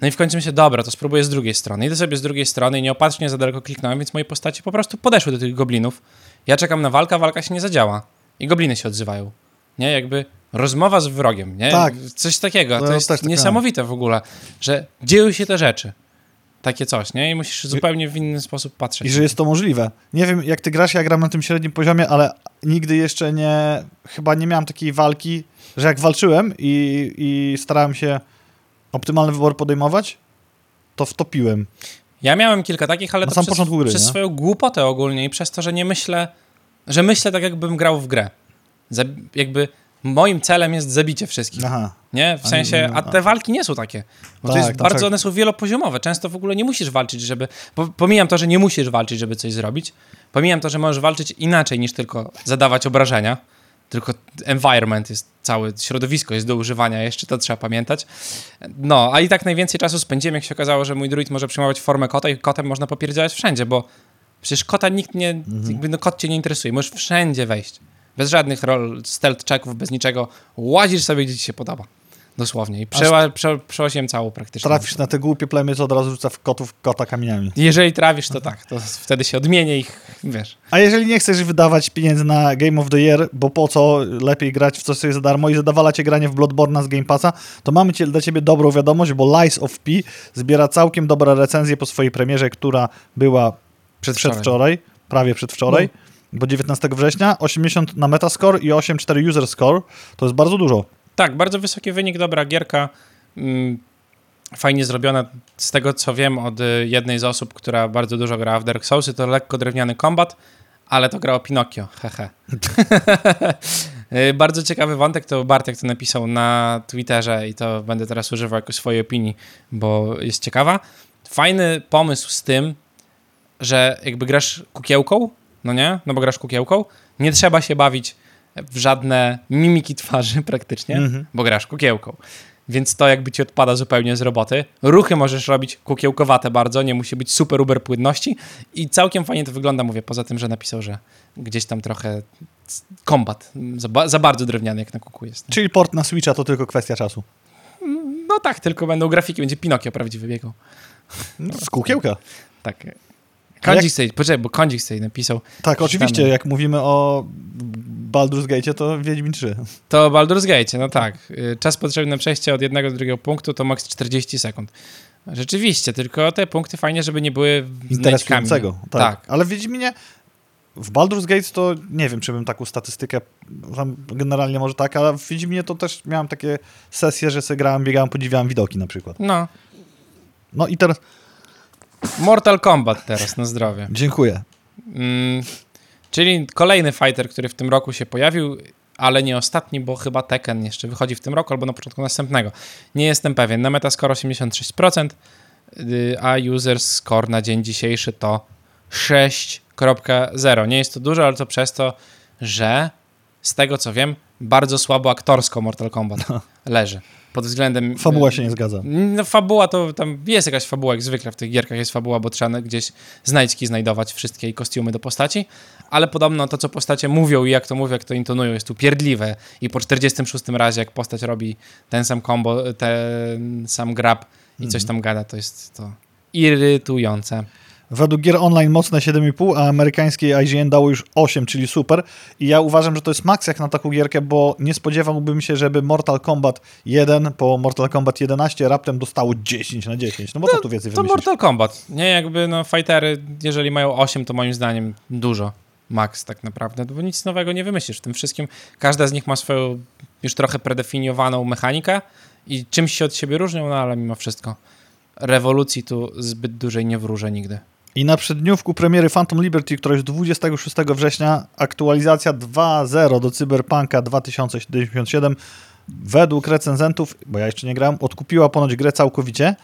No i w końcu myślę, dobra, to spróbuję z drugiej strony. Idę sobie z drugiej strony i nieopatrznie za daleko kliknąłem, więc moje postaci po prostu podeszły do tych goblinów. Ja czekam na walkę, a walka się nie zadziała. I gobliny się odzywają. Nie, jakby rozmowa z wrogiem, nie? Tak. Coś takiego. No, to jest tak niesamowite w ogóle, że dzieją się te rzeczy. Takie coś, nie? I musisz zupełnie w inny sposób patrzeć. I że jest to możliwe. Nie wiem, jak ty grasz, ja gram na tym średnim poziomie, ale nigdy jeszcze nie, chyba nie miałem takiej walki, że jak walczyłem i, i starałem się optymalny wybór podejmować, to wtopiłem. Ja miałem kilka takich, ale Na to sam przez, gry, przez nie? swoją głupotę ogólnie i przez to, że nie myślę, że myślę tak, jakbym grał w grę. Za, jakby moim celem jest zabicie wszystkich. Aha. Nie? W A sensie, a te walki nie są takie. Bo to Tak, jest tam bardzo, tak. one są wielopoziomowe. Często w ogóle nie musisz walczyć, żeby... po- Pomijam to, że nie musisz walczyć, żeby coś zrobić. Pomijam to, że możesz walczyć inaczej niż tylko zadawać obrażenia. Tylko environment jest cały, środowisko jest do używania, jeszcze to trzeba pamiętać. No, a i tak najwięcej czasu spędziłem, jak się okazało, że mój druid może przyjmować formę kota i kotem można popierdzielać wszędzie, bo przecież kota nikt nie, Mhm. jakby no kot cię nie interesuje, możesz wszędzie wejść. Bez żadnych rol, stealth checków, bez niczego. Łazisz sobie, gdzie ci się podoba. Dosłownie. I przeła, prze, całą praktycznie. Trafisz na te głupie plemię, co od razu rzuca w kotów kota kamieniami. Jeżeli trafisz, to tak, to wtedy się odmienię ich, wiesz. A jeżeli nie chcesz wydawać pieniędzy na Game of the Year, bo po co lepiej grać w coś, co jest za darmo i zadawalacie granie w Bloodborne'a z Game Passa, to mamy cię, dla ciebie dobrą wiadomość, bo Lies of P zbiera całkiem dobre recenzje po swojej premierze, która była Przedwczoraj. przedwczoraj, prawie przedwczoraj, bo 19 września, 80 na Metascore i 8,4 User Score, to jest bardzo dużo. Tak, bardzo wysoki wynik, dobra gierka. Mm, fajnie zrobiona. Z tego co wiem od y, jednej z osób, która bardzo dużo grała w Dark Soulsy, to lekko drewniany kombat, ale to gra o Pinokio. Hehe. *laughs* Y, bardzo ciekawy wątek, to Bartek to napisał na Twitterze i to będę teraz używał jako swojej opinii, bo jest ciekawa. Fajny pomysł z tym, że jakby grasz kukiełką, no nie? No bo grasz kukiełką, nie trzeba się bawić w żadne mimiki twarzy *laughs* praktycznie, Mhm. bo grasz kukiełką. Więc to jakby ci odpada zupełnie z roboty. Ruchy możesz robić kukiełkowate bardzo, nie musi być super uber płynności i całkiem fajnie to wygląda, mówię, poza tym, że napisał, że gdzieś tam trochę kombat, za, ba- za bardzo drewniany jak na kuku jest. nie? Czyli port na Switcha to tylko kwestia czasu. No tak, tylko będą grafiki, będzie Pinokio prawdziwy biegał. No, z kółkiełka. Tak. Kądzik sobie, poczekaj, bo Kądzik sobie napisał, Tak, oczywiście, Czytamy. jak mówimy o Baldur's Gate, to Wiedźmin 3. To Baldur's Gate, no tak. Y, Czas potrzebny na przejście od jednego do drugiego punktu to maks 40 sekund. Rzeczywiście, tylko te punkty fajnie, żeby nie były interesującego. Tak. Tak. Ale w Wiedźminie w Baldur's Gate to nie wiem, czy bym taką statystykę, tam generalnie może tak, ale w Wiedźminie to też miałem takie sesje, że sobie grałem, biegałem, podziwiałem widoki na przykład. No. No i teraz Mortal Kombat teraz, na zdrowie. dziękuję. Mm, czyli kolejny fighter, który w tym roku się pojawił, ale nie ostatni, bo chyba Tekken jeszcze wychodzi w tym roku albo na początku następnego. Nie jestem pewien. Na Metascore 86%, y, a user score na dzień dzisiejszy to 6.0. Nie jest to dużo, ale to przez to, że z tego co wiem, bardzo słabo aktorsko Mortal Kombat *laughs* leży. Pod względem. Fabuła się nie zgadza. No, fabuła to tam jest jakaś fabuła, jak zwykle w tych gierkach jest fabuła, bo trzeba gdzieś znajdźki znajdować wszystkie i kostiumy do postaci, ale podobno to, co postacie mówią i jak to mówią, jak to intonują, jest tu pierdliwe i po 46 razie, jak postać robi ten sam combo, ten sam grab i coś tam gada, to jest to irytujące. Według gier online mocne 7,5, a amerykańskie IGN dało już 8, czyli super. I ja uważam, że to jest maks jak na taką gierkę, bo nie spodziewałbym się, żeby Mortal Kombat 1 po Mortal Kombat 11 raptem dostało 10 na 10. No bo to tu więcej To. Mortal Kombat. Nie, jakby no fightery, jeżeli mają 8, to moim zdaniem dużo. Max tak naprawdę, bo nic nowego nie wymyślisz w tym wszystkim. Każda z nich ma swoją już trochę predefiniowaną mechanikę i czymś się od siebie różnią, no ale mimo wszystko rewolucji tu zbyt dużej nie wróżę nigdy. I na przeddniówku premiery Phantom Liberty, która jest 26 września, aktualizacja 2.0 do Cyberpunka 2077 według recenzentów, bo ja jeszcze nie grałem, odkupiła ponoć grę całkowicie.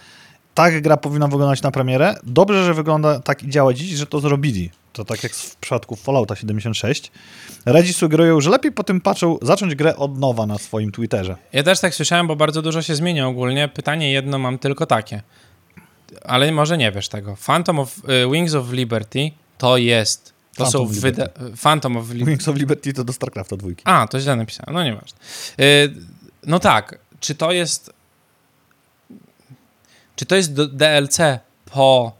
Tak gra powinna wyglądać na premierę. Dobrze, że wygląda tak i działa dziś, że to zrobili. To tak jak w przypadku Fallouta 76. Redzi sugerują, że lepiej po tym patrzą zacząć grę od nowa na swoim Twitterze. Ja też tak słyszałem, bo bardzo dużo się zmienia ogólnie. Pytanie jedno mam tylko takie, ale może nie wiesz tego. Phantom of y, Wings of Liberty to jest. To Phantom są wyda- Phantom of Liberty. Wings of Liberty to do StarCrafta dwójki. A, to źle napisałem, no nieważne. Yy, no tak, czy to jest. Czy to jest DLC po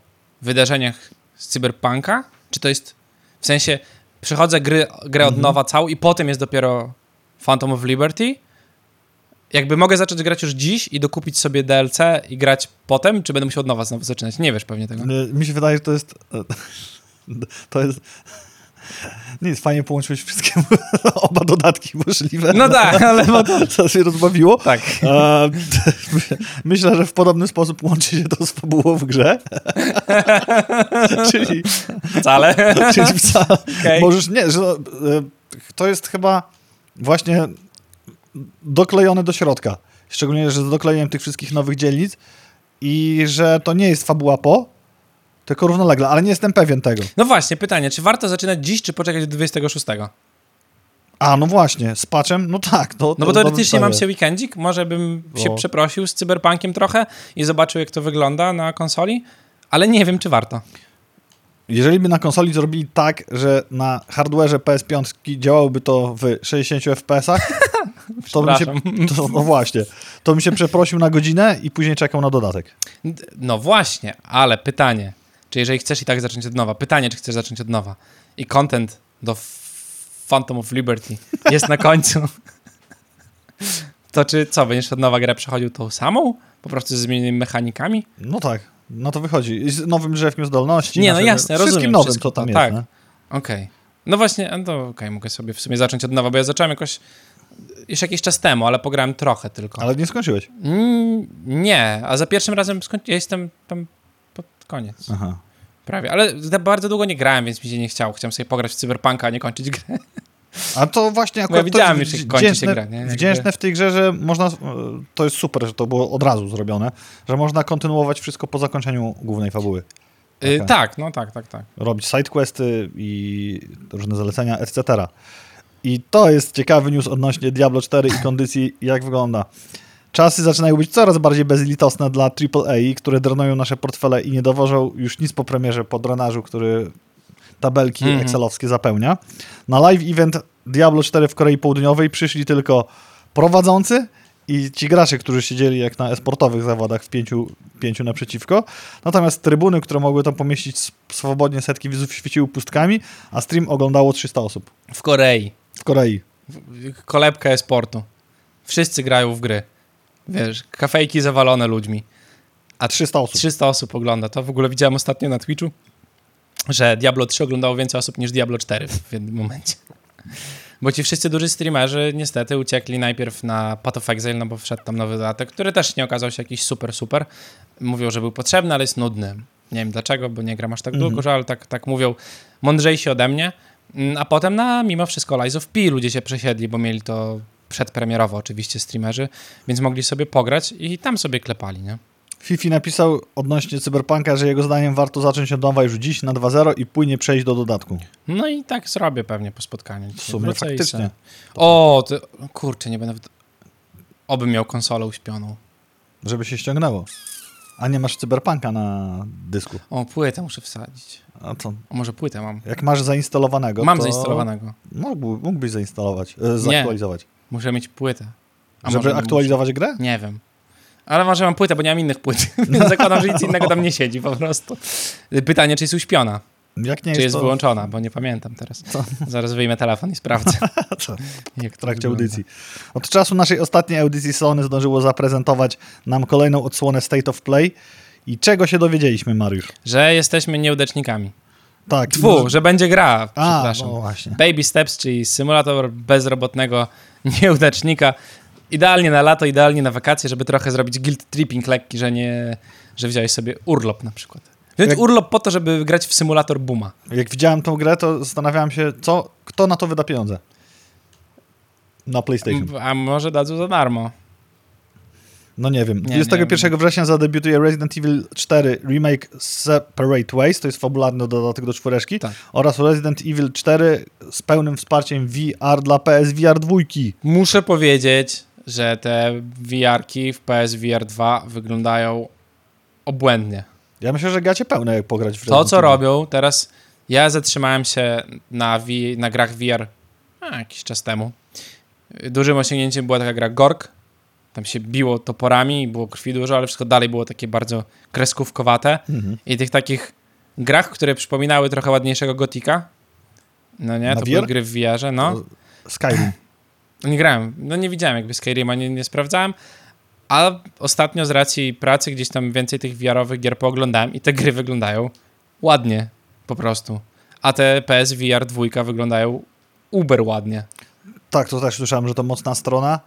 wydarzeniach z Cyberpunka? Czy to jest. W sensie, przechodzę gry, grę od nowa całą i potem jest dopiero Phantom of Liberty? Jakby mogę zacząć grać już dziś i dokupić sobie DLC i grać potem, czy będę musiał od nowa znowu zaczynać? Nie wiesz pewnie tego. Y, Mi się wydaje, że to jest. *laughs* To jest. Nic, fajnie połączyłeś wszystkie *laughs* oba dodatki możliwe. No tak, *laughs* ale bo to... Co się rozbawiło. Tak. E, myślę, że w podobny sposób łączy się to z fabułą w grze. czyli, Wcale. czyli wcale, Okej. możesz, nie, że e, to jest chyba właśnie doklejone do środka. Szczególnie, że z doklejeniem tych wszystkich nowych dzielnic i że to nie jest fabuła po, tylko równolegle, ale nie jestem pewien tego. No właśnie, pytanie, czy warto zaczynać dziś, czy poczekać do 26? A, no właśnie, z patchem, no tak. To, No bo teoretycznie mam sobie weekendzik, może bym się przeprosił z Cyberpunkiem trochę i zobaczył, jak to wygląda na konsoli, ale nie wiem, czy warto. Jeżeli by na konsoli zrobili tak, że na hardwareze PS5 działałoby to w 60 FPS-ach, *laughs* to bym się, *laughs* to, no właśnie, to bym się przeprosił na godzinę i później czekał na dodatek. No właśnie, ale pytanie, czy jeżeli chcesz i tak zacząć od nowa, pytanie, czy chcesz zacząć od nowa i content do Phantom of Liberty jest na końcu, *laughs* to czy co, będziesz od nowa grę przechodził tą samą? Po prostu ze zmienionymi mechanikami? No tak, no to wychodzi. Z nowym drzewkiem zdolności. Nie, no jasne, Wszystkim rozumiem nowym, wszystko co tam to, jest. tak. Okej. No właśnie, no to okej, mogę sobie w sumie zacząć od nowa, bo ja zacząłem jakoś już jakiś czas temu, ale pograłem trochę tylko. Ale nie skończyłeś. Mm, nie, a za pierwszym razem skoń... ja jestem tam pod koniec. Aha. Prawie, ale bardzo długo nie grałem, więc mi się nie chciało. Chciałem sobie pograć w Cyberpunka, a nie kończyć grę. A to właśnie ja akurat widziałem to już, jak kończy się gra, nie? Wdzięczne w tej grze, że można, to jest super, że to było od razu zrobione, że można kontynuować wszystko po zakończeniu głównej fabuły. Y, Taka. tak, no tak, tak, tak. robić sidequesty i różne zalecenia, etc. I to jest ciekawy news odnośnie Diablo 4 i kondycji, jak wygląda. Czasy zaczynają być coraz bardziej bezlitosne dla AAA, które drenują nasze portfele i nie dowożą już nic po premierze po drenażu, który tabelki Mhm. excelowskie zapełnia. Na live event Diablo 4 w Korei Południowej przyszli tylko prowadzący i ci gracze, którzy siedzieli jak na esportowych zawodach w pięciu, pięciu naprzeciwko. Natomiast trybuny, które mogły tam pomieścić swobodnie setki widzów, świeciły pustkami, a stream oglądało 300 osób W Korei. W Korei. Kolebka e-sportu. Wszyscy grają w gry. Wiesz, kafejki zawalone ludźmi. A 300 osób. 300 osób ogląda to. W ogóle widziałem ostatnio na Twitchu, że Diablo 3 oglądało więcej osób niż Diablo 4 w jednym momencie. Bo ci wszyscy duży streamerzy niestety uciekli najpierw na Path of Exile, no bo wszedł tam nowy dodatek, który też nie okazał się jakiś super, super. Mówią, że był potrzebny, ale jest nudny. Nie wiem dlaczego, bo nie gram aż tak Mhm. długo, że ale tak, tak mówią mądrzejsi ode mnie. Mm, A potem na mimo wszystko Lies of P ludzie się przesiedli, bo mieli to przedpremierowo oczywiście streamerzy, więc mogli sobie pograć i tam sobie klepali, nie? Fifi napisał odnośnie Cyberpunka, że jego zdaniem warto zacząć od nowa już dziś na 2.0 i płynnie przejść do dodatku. No i tak zrobię pewnie po spotkaniu. W sumie Wrócę i faktycznie. O, to, kurczę, nie będę... Obym miał konsolę uśpioną. Żeby się ściągnęło. A nie masz Cyberpunka na dysku. O, płytę muszę wsadzić. A to, O, może płytę mam. jak masz zainstalowanego, Mam to zainstalowanego. Mógł, mógłbyś zainstalować, e, zaktualizować. Muszę mieć płytę. A Żeby może nie aktualizować grę? muszę? Nie wiem. Ale może mam płytę, bo nie mam innych płyt. *laughs* Zakładam, że nic innego tam nie siedzi po prostu. Pytanie, czy jest uśpiona? Jak nie Czy jest to... wyłączona? Bo nie pamiętam teraz. *laughs* Zaraz wyjmę telefon i sprawdzę. *laughs* Co? *laughs* Jak w trakcie audycji. Od czasu naszej ostatniej audycji Sony zdążyło zaprezentować nam kolejną odsłonę State of Play. I czego się dowiedzieliśmy, Mariusz? Że jesteśmy nieudecznikami. Tak. Tfu, że będzie gra. A, Przepraszam. no właśnie. Baby Steps, czyli symulator bezrobotnego nieudacznika. Idealnie na lato, idealnie na wakacje, żeby trochę zrobić guilt tripping lekki, że nie, że wziąłeś sobie urlop na przykład. Wziąć Jak- urlop po to, żeby grać w symulator Buma. Jak widziałem tą grę, to zastanawiałem się, co, kto na to wyda pieniądze. Na PlayStation. A może dadzą za darmo. No nie wiem. Nie, 21 września zadebiutuje Resident Evil 4 Remake Separate Ways, to jest fabularny dodatek do czwóreczki, Tak. oraz Resident Evil 4 z pełnym wsparciem VR dla PSVR 2. Muszę powiedzieć, że te VR-ki w PSVR 2 wyglądają obłędnie. Ja myślę, że gacie pełne, jak pograć w To, co robią, teraz ja zatrzymałem się na, v, na grach VR a, jakiś czas temu. Dużym osiągnięciem była taka gra Gork. Tam się biło toporami i było krwi dużo, ale wszystko dalej było takie bardzo kreskówkowate. Mhm. I tych takich grach, które przypominały trochę ładniejszego Gotika. No nie, Na to były VR? gry w VR-ze, no. Skyrim. Nie grałem, no nie widziałem jakby Skyrima, nie, nie sprawdzałem, a ostatnio z racji pracy gdzieś tam więcej tych VR-owych gier pooglądałem i te gry wyglądają ładnie, po prostu. A te PSVR 2 wyglądają uber ładnie. Tak, to też słyszałem, że to mocna strona.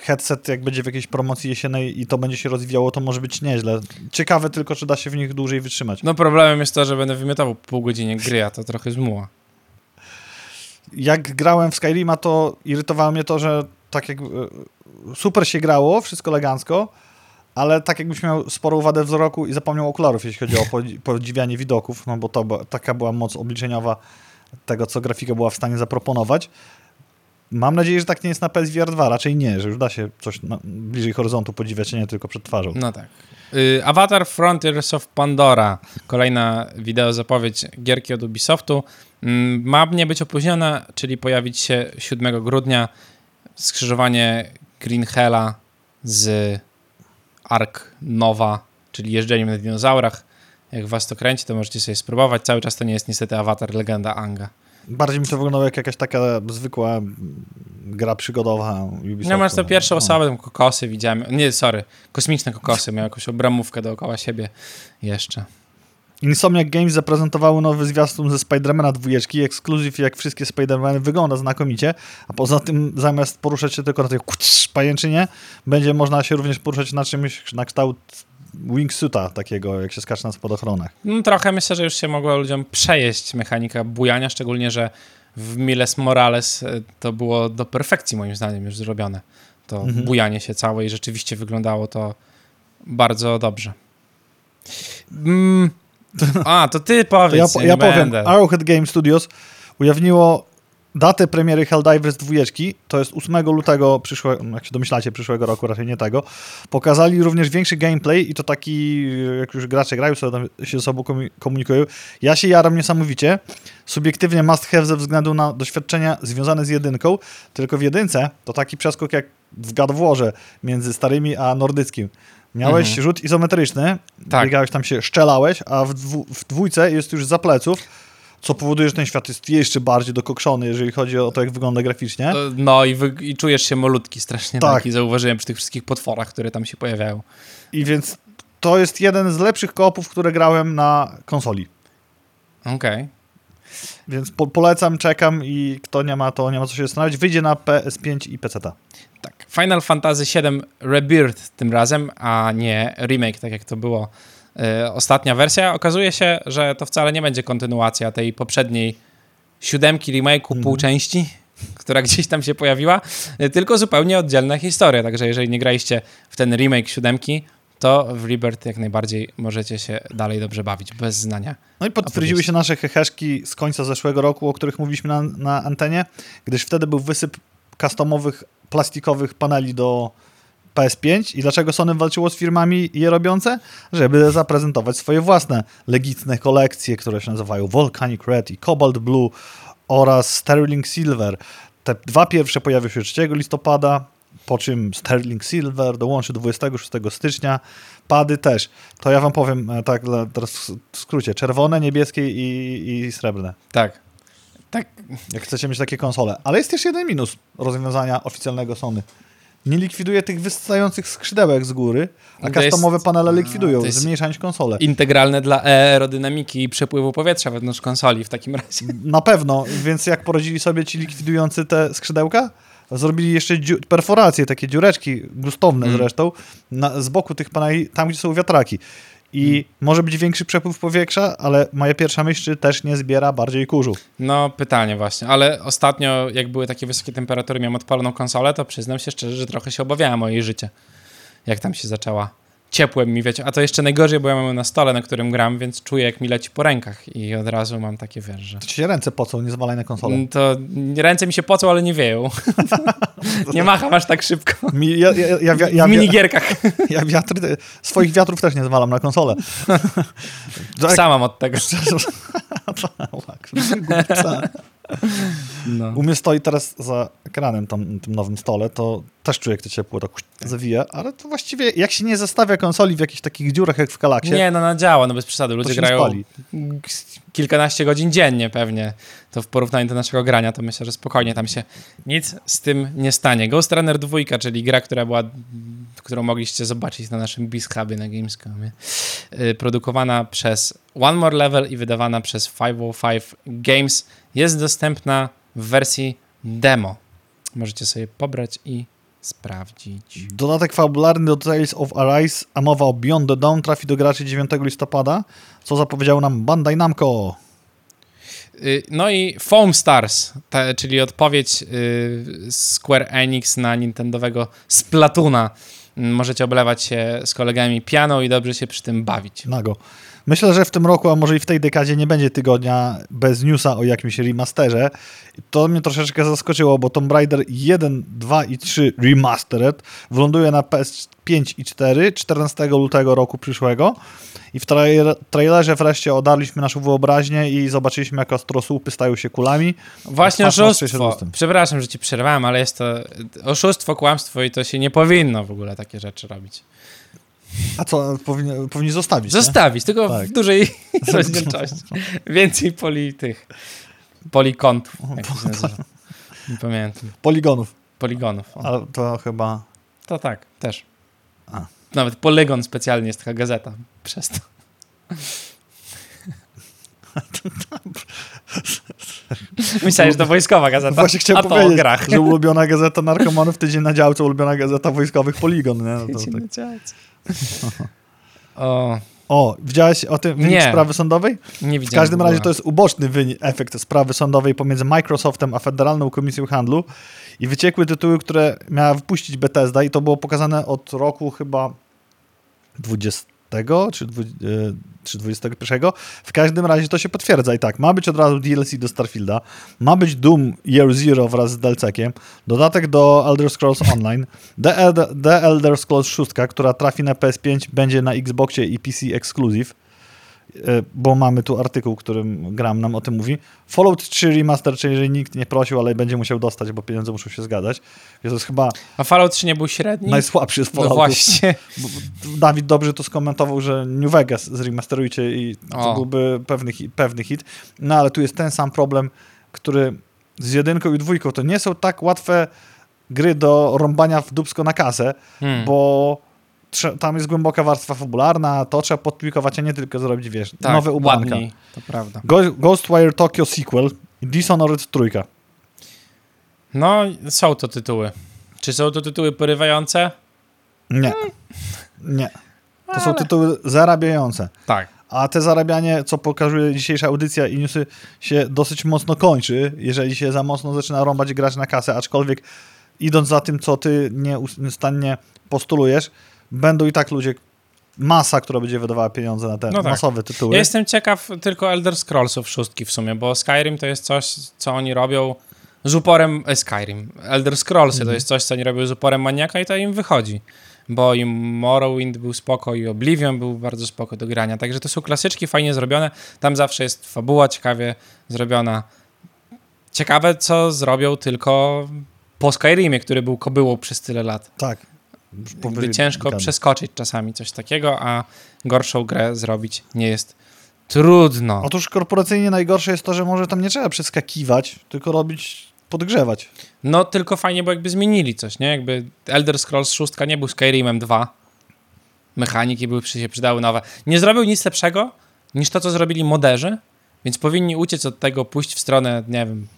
Headset, jak będzie w jakiejś promocji jesiennej i to będzie się rozwijało, to może być nieźle. Ciekawe tylko, czy da się w nich dłużej wytrzymać. No problemem jest to, że będę wymiotował pół godzinie gry, a to trochę zmuła. Jak grałem w Skyrima, to irytowało mnie to, że tak jak e, super się grało, wszystko elegancko, ale tak jakbyś miał sporą wadę wzroku i zapomniał okularów, jeśli chodzi o *laughs* podzi- podziwianie widoków, no bo to taka była moc obliczeniowa tego, co grafika była w stanie zaproponować. Mam nadzieję, że tak nie jest na PSVR 2, raczej nie, że już da się coś na, bliżej horyzontu podziwiać, a nie tylko przed twarzą. No tak. Y, Avatar Frontiers of Pandora, kolejna wideo zapowiedź gierki od Ubisoftu. Mm, Ma nie być opóźniona, czyli pojawić się 7 grudnia. Skrzyżowanie Green Hella z Ark Nova, czyli jeżdżeniem na dinozaurach. Jak was to kręci, to możecie sobie spróbować. Cały czas to nie jest niestety Avatar Legenda Anga. Bardziej mi to wyglądało jak jakaś taka zwykła gra przygodowa Ubisoftu. No masz to pierwsze No. osoby, tam kokosy widziałem. Nie, sorry, kosmiczne kokosy, miał jakąś obramówkę dookoła siebie jeszcze. Insomniac Games zaprezentowały nowy zwiastun ze Spidermana dwójeczki, ekskluzyw jak wszystkie Spidermany wygląda znakomicie, a poza tym zamiast poruszać się tylko na tej kucz, pajęczynie, będzie można się również poruszać na czymś na kształt wingsuita takiego, jak się skacze na spadochronach. No, trochę myślę, że już się mogła ludziom przejeść mechanika bujania, szczególnie, że w Miles Morales e, to było do perfekcji moim zdaniem już zrobione. To Mhm. bujanie się całe i rzeczywiście wyglądało to bardzo dobrze. Mm. *laughs* A, to ty To powiedz, ja, ja, ja powiem, będę. Arrowhead Game Studios ujawniło datę premiery Helldivers dwójeczki, to jest 8 lutego przyszłego, jak się domyślacie, przyszłego roku, raczej nie tego. Pokazali również większy gameplay i to taki, jak już gracze grają, sobie tam się ze sobą komu- komunikują. Ja się jaram niesamowicie. Subiektywnie must have ze względu na doświadczenia związane z jedynką, tylko w jedynce to taki przeskok jak w God między starymi a nordyckim. Miałeś Mhm. rzut izometryczny, Tak. biegałeś tam się, szczelałeś, a w, dwu, w dwójce jest już za pleców, co powoduje, że ten świat jest jeszcze bardziej dokokszony, jeżeli chodzi o to, jak wygląda graficznie. E, No i, wy, i czujesz się malutki strasznie, Tak. tak. I zauważyłem przy tych wszystkich potworach, które tam się pojawiają. I więc to jest jeden z lepszych koopów, które grałem na konsoli. Okej. Więc po, polecam, czekam i kto nie ma, to nie ma co się zastanawiać. Wyjdzie na PS5 i PC. Tak. Final Fantasy VII Rebirth tym razem, a nie remake, tak jak to było e, ostatnia wersja. Okazuje się, że to wcale nie będzie kontynuacja tej poprzedniej siódemki remake'u Mhm. pół części, która gdzieś tam się pojawiła, y, tylko zupełnie oddzielna historia. Także jeżeli nie graliście w ten remake siódemki, to w Rebirth jak najbardziej możecie się dalej dobrze bawić, bez znania. No i potwierdziły się nasze heheszki z końca zeszłego roku, o których mówiliśmy na, na antenie, gdyż wtedy był wysyp customowych, plastikowych paneli do PS5 i dlaczego Sony walczyło z firmami je robiące? Żeby zaprezentować swoje własne legitne kolekcje, które się nazywają Volcanic Red i Cobalt Blue oraz Sterling Silver. Te dwa pierwsze pojawią się 3 listopada, po czym Sterling Silver dołączy 26 stycznia. Pady też. To ja wam powiem e, tak teraz w skrócie. Czerwone, niebieskie i, i srebrne. Tak. Tak, Jak chcecie mieć takie konsole. Ale jest też jeden minus rozwiązania oficjalnego Sony. Nie likwiduje tych wystających skrzydełek z góry, a To jest- customowe panele a, likwidują, jest- zmniejszając konsolę. integralne dla aerodynamiki i przepływu powietrza wewnątrz konsoli w takim razie. Na pewno, więc jak poradzili sobie ci likwidujący te skrzydełka? Zrobili jeszcze dziu- perforacje, takie dziureczki gustowne Mm. zresztą, na, z boku tych paneli, tam gdzie są wiatraki. I Mm. może być większy przepływ powietrza, ale moja pierwsza myśl, czy też nie zbiera bardziej kurzu. No, pytanie właśnie, ale ostatnio, jak były takie wysokie temperatury, miałem odpaloną konsolę, to przyznam się szczerze, że trochę się obawiałem o jej życie. Jak tam się zaczęła ciepłem mi, wiecie, a to jeszcze najgorzej, bo ja mam na stole, na którym gram, więc czuję, jak mi leci po rękach i od razu mam takie, wiesz, że... To ci się ręce pocą, nie zwalaj na konsolę. Mm, To ręce mi się pocą, ale nie wieją. *laughs* nie macham aż tak szybko. Mi, ja, ja, ja, ja, ja, w minigierkach. *laughs* ja wiatry, swoich wiatrów też nie zwalam na konsolę. *laughs* Tak, Psa mam od tego. No. U mnie stoi teraz za ekranem tam, tym nowym stole, to też czuję, jak to ciepło tak zawija, ale to właściwie jak się nie zestawia konsoli w jakichś takich dziurach jak w Kalaksie, Nie, no, no działa, no bez przesady. Ludzie grają spali. kilkanaście godzin dziennie pewnie. To w porównaniu do naszego grania, to myślę, że spokojnie tam się nic z tym nie stanie. Ghost Runner 2, czyli gra, która była, którą mogliście zobaczyć na naszym Bizhubie na Gamescomie, yy, produkowana przez One More Level i wydawana przez 505 Games, jest dostępna w wersji demo. Możecie sobie pobrać i sprawdzić. Dodatek fabularny do Tales of Arise, a mowa o Beyond the Dawn, trafi do graczy 9 listopada, co zapowiedział nam Bandai Namco. Y, No i Foam Stars, ta, czyli odpowiedź y, Square Enix na Nintendowego Splatuna. Możecie oblewać się z kolegami pianą i dobrze się przy tym bawić. Nago. Myślę, że w tym roku, a może i w tej dekadzie nie będzie tygodnia bez newsa o jakimś remasterze. To mnie troszeczkę zaskoczyło, bo Tomb Raider 1, 2 i 3 Remastered wyląduje na PS5 i 4 14 lutego roku przyszłego i w trailer, trailerze wreszcie odarliśmy naszą wyobraźnię i zobaczyliśmy jak ostrosłupy stają się kulami. Właśnie oszustwo. Przepraszam, że ci przerwałem, ale jest to oszustwo, kłamstwo i to się nie powinno w ogóle takie rzeczy robić. A co, powinni, powinni zostawić, nie? Zostawić, tylko Tak. w dużej *laughs* rozdzielczości. Więcej poli tych polikątów, jak to się *laughs* nazywa. Nie pamiętam. Poligonów. Poligonów. O. Ale to chyba... To tak, też. A. Nawet Polygon specjalnie jest taka gazeta przez to. *laughs* Myślałem, że to wojskowa gazeta. Właśnie chciałem a powiedzieć, grach. że ulubiona gazeta narkomanów, tydzień na działce, ulubiona gazeta wojskowych Poligon. Nie? No to, tak. O, O, widziałeś o tym wynik Nie. sprawy sądowej? nie W widziałem. każdym w razie to jest uboczny wynik, efekt sprawy sądowej pomiędzy Microsoftem a Federalną Komisją Handlu i wyciekły tytuły, które miała wypuścić Bethesda i to było pokazane od roku chyba 20 czy, e, czy 21. W każdym razie to się potwierdza i tak. Ma być od razu DLC do Starfielda, ma być Doom Year Zero wraz z DLC-kiem, dodatek do Elder Scrolls Online, The, Elder- Scrolls 6, która trafi na PS5, będzie na Xboxie i PC Exclusive bo mamy tu artykuł, którym gram nam o tym mówi. Fallout 3 Remaster, czyli jeżeli nikt nie prosił, ale będzie musiał dostać, bo pieniądze muszą się zgadzać. To jest chyba A Fallout 3 nie był średni? najsłabszy z no Falloutów. właśnie. *laughs* Bo- Dawid dobrze to skomentował, że New Vegas zremasterujcie i to O. byłby pewny, pewny hit. No ale tu jest ten sam problem, który z jedynką i dwójką to nie są tak łatwe gry do rąbania w dubsko na kasę, Hmm. bo tam jest głęboka warstwa fabularna, to trzeba podplikować, a nie tylko zrobić, wiesz, tak, nowe ubanka. ładniej, to prawda. Ghostwire Tokyo sequel i Dishonored trójka. No, są to tytuły. Czy są to tytuły porywające? Nie. Nie. To są Ale- tytuły zarabiające. Tak. a te zarabianie, co pokazuje dzisiejsza audycja i newsy, się dosyć mocno kończy, jeżeli się za mocno zaczyna rąbać grać na kasę, aczkolwiek idąc za tym, co ty nieustannie postulujesz, będą i tak ludzie, masa, która będzie wydawała pieniądze na te No tak. masowe tytuły. Ja jestem ciekaw tylko Elder Scrollsów szóstki w sumie, bo Skyrim to jest coś, co oni robią z uporem... E, Skyrim. Elder Scrollsy Mhm. to jest coś, co oni robią z uporem maniaka i to im wychodzi. Bo i Morrowind był spoko, i Oblivion był bardzo spoko do grania. Także to są klasyczki fajnie zrobione. Tam zawsze jest fabuła ciekawie zrobiona. Ciekawe, co zrobią tylko po Skyrimie, który był kobyłą przez tyle lat. Tak. Jakby ciężko dekady. przeskoczyć czasami coś takiego, a gorszą grę zrobić nie jest trudno. Otóż korporacyjnie najgorsze jest to, że może tam nie trzeba przeskakiwać, tylko robić, podgrzewać. No tylko fajnie, bo jakby zmienili coś, nie? Jakby Elder Scrolls 6 nie był Skyrimem 2. Mechaniki były się przydały nowe. Nie zrobił nic lepszego niż to, co zrobili moderzy, więc powinni uciec od tego, pójść w stronę, nie wiem,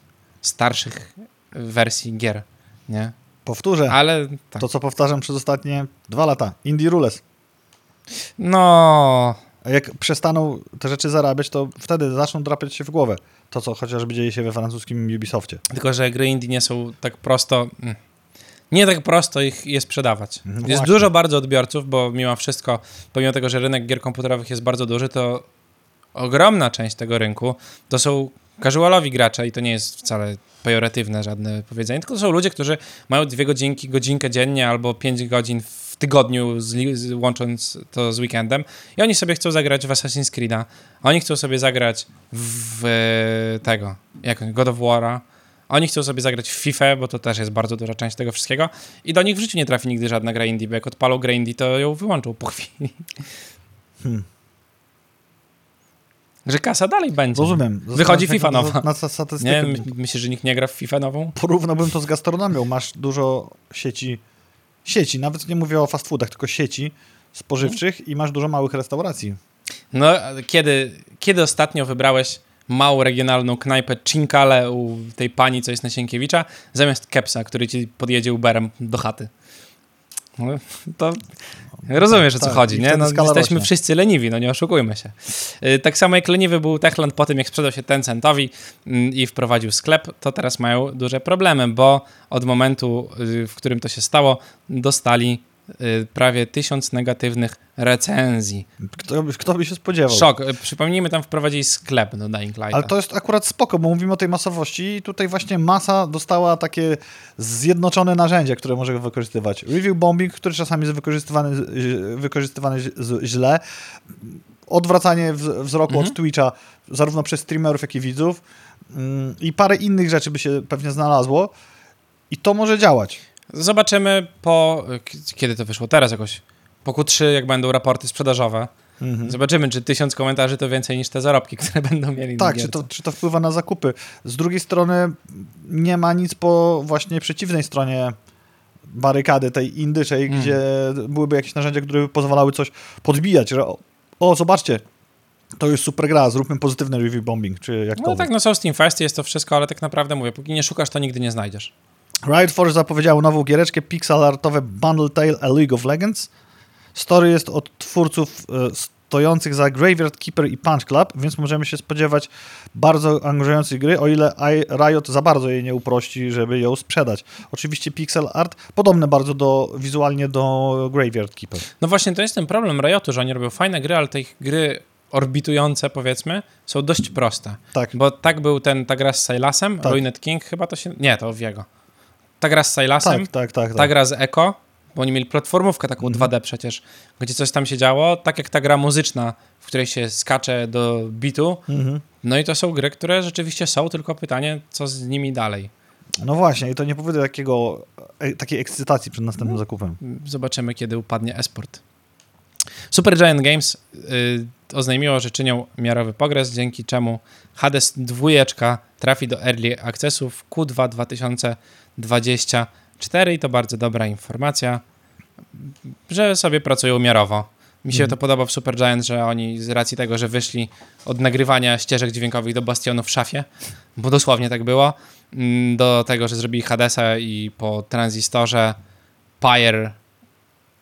starszych wersji gier, nie? Powtórzę Ale tak. to, co powtarzam przez ostatnie dwa lata. Indie Rules. No, A jak przestaną te rzeczy zarabiać, to wtedy zaczną drapiać się w głowę. To, co chociażby dzieje się we francuskim Ubisoftie. Tylko, że gry indie nie są tak prosto. mm, Nie tak prosto ich je sprzedawać. No jest właśnie. dużo bardzo odbiorców, bo mimo wszystko, pomimo tego, że rynek gier komputerowych jest bardzo duży, to ogromna część tego rynku to są casualowi gracze i to nie jest wcale pejoratywne żadne powiedzenie, tylko to są ludzie, którzy mają dwie godzinki, godzinkę dziennie albo pięć godzin w tygodniu, z, z, łącząc to z weekendem i oni sobie chcą zagrać w Assassin's Creed'a, oni chcą sobie zagrać w e, tego, jak God of War'a, oni chcą sobie zagrać w FIFA, bo to też jest bardzo duża część tego wszystkiego i do nich w życiu nie trafi nigdy żadna gra indie, bo jak odpalą grę indie, to ją wyłączą po chwili. Hmm. Że kasa dalej będzie. Rozumiem. Wychodzi FIFA nowa. Na, na statystykę. Nie, my, myślę, że nikt nie gra w FIFA nową. Porównałbym to z gastronomią. Masz dużo sieci, sieci, nawet nie mówię o fast foodach, tylko sieci spożywczych i masz dużo małych restauracji. No, kiedy, kiedy ostatnio wybrałeś małą regionalną knajpę Cinkale u tej pani, co jest na Sienkiewicza, zamiast Kepsa, który ci podjedzie Uberem do chaty? No, to rozumiesz, o co Tak, chodzi, nie? No, jesteśmy rośnie. wszyscy leniwi, no nie oszukujmy się. Y, Tak samo jak leniwy był Techland po tym, jak sprzedał się Tencentowi mm, i wprowadził sklep, to teraz mają duże problemy, bo od momentu, y, w którym to się stało, dostali prawie tysiąc negatywnych recenzji. Kto, by- kto by się spodziewał? Szok. Y, Przypomnijmy, tam wprowadzili sklep do Dying Light. Ale to jest akurat spoko, bo mówimy o tej masowości i tutaj właśnie masa dostała takie zjednoczone narzędzie, które może wykorzystywać. Review bombing, który czasami jest wykorzystywany, z- wykorzystywany źle. Odwracanie wz- wzroku Mhm. od Twitcha zarówno przez streamerów, jak i widzów. Mm, I parę innych rzeczy by się pewnie znalazło. I to może działać. Zobaczymy po... Kiedy to wyszło? Teraz jakoś. Po Q3, jak będą raporty sprzedażowe. Mhm. Zobaczymy, czy tysiąc komentarzy to więcej niż te zarobki, *laughs* które będą mieli Tak, czy to, czy to wpływa na zakupy. Z drugiej strony nie ma nic po właśnie przeciwnej stronie barykady tej indyczej, Mm. gdzie byłyby jakieś narzędzia, które by pozwalały coś podbijać, że o, o zobaczcie, to jest super gra, zróbmy pozytywny review bombing, czy jak to No tak, no są Steam Fest, jest to wszystko, ale tak naprawdę mówię, póki nie szukasz, to nigdy nie znajdziesz. Riot Forge zapowiedziało nową giereczkę pixel artowe Bundle Tale A League of Legends. Story jest od twórców e, stojących za Graveyard Keeper i Punch Club, więc możemy się spodziewać bardzo angażującej gry, o ile Riot za bardzo jej nie uprości, żeby ją sprzedać. Oczywiście pixel art podobne bardzo do, wizualnie do Graveyard Keeper. No właśnie, to jest ten problem Riotu, że oni robią fajne gry, ale te ich gry orbitujące, powiedzmy, są dość proste. Tak, Bo tak był ten, ta gra z Silasem, Tak. Ruined King chyba to się... Nie, to Wiego. Ta gra z Silasem, tak, tak, tak. ta tak. gra z Echo, bo oni mieli platformówkę taką Mhm. 2D przecież, gdzie coś tam się działo, tak jak ta gra muzyczna, w której się skacze do bitu. Mhm. No i to są gry, które rzeczywiście są, tylko pytanie, co z nimi dalej. No właśnie, i to nie powoduje takiego, e, takiej ekscytacji przed następnym zakupem. Zobaczymy, kiedy upadnie esport. Supergiant Games y, oznajmiło, że czynią miarowy progres, dzięki czemu Hades 2 trafi do Early Accessu w Q2 2024 i to bardzo dobra informacja, że sobie pracują miarowo. Mi się Mhm. to podoba w Supergiant, że oni z racji tego, że wyszli od nagrywania ścieżek dźwiękowych do Bastionu w szafie, bo dosłownie tak było, mm, do tego, że zrobili Hadesa i po tranzystorze Pyre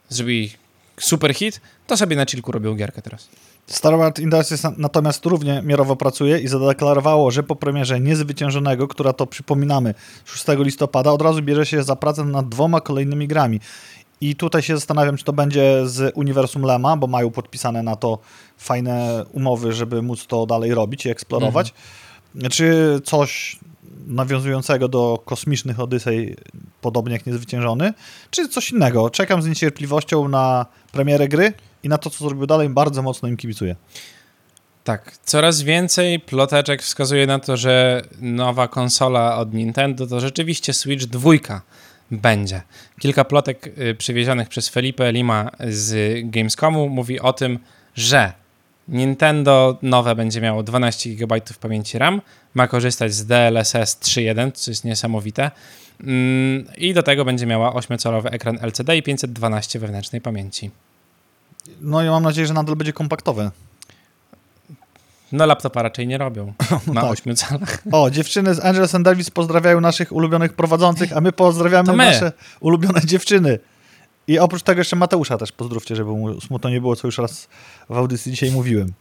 zrobili super hit, to sobie na chillku robią gierkę teraz. Star Wars Industries natomiast równie miarowo pracuje i zadeklarowało, że po premierze Niezwyciężonego, która to przypominamy 6 listopada, od razu bierze się za pracę nad dwoma kolejnymi grami. I tutaj się zastanawiam, czy to będzie z Uniwersum Lema, bo mają podpisane na to fajne umowy, żeby móc to dalej robić i eksplorować. Mhm. Czy coś nawiązującego do kosmicznych Odysej, podobnie jak Niezwyciężony, czy coś innego. Czekam z niecierpliwością na premierę gry i na to, co zrobił dalej, bardzo mocno im kibicuję. Tak, coraz więcej ploteczek wskazuje na to, że nowa konsola od Nintendo to rzeczywiście Switch 2 będzie. Kilka plotek y, przywiezionych przez Felipe Lima z Gamescomu mówi o tym, że Nintendo nowe będzie miało 12 GB pamięci RAM, ma korzystać z DLSS 3.1, co jest niesamowite. Mm, I do tego będzie miała 8-calowy ekran LCD i 512 wewnętrznej pamięci. No i mam nadzieję, że nadal będzie kompaktowe. No laptopa raczej nie robią *laughs* no na tak. 8 calach. O, dziewczyny z Angels and Davis pozdrawiają naszych ulubionych prowadzących, a my pozdrawiamy my. nasze ulubione dziewczyny. I oprócz tego jeszcze Mateusza też pozdrówcie, żeby mu smutno nie było, co już raz w audycji dzisiaj mówiłem.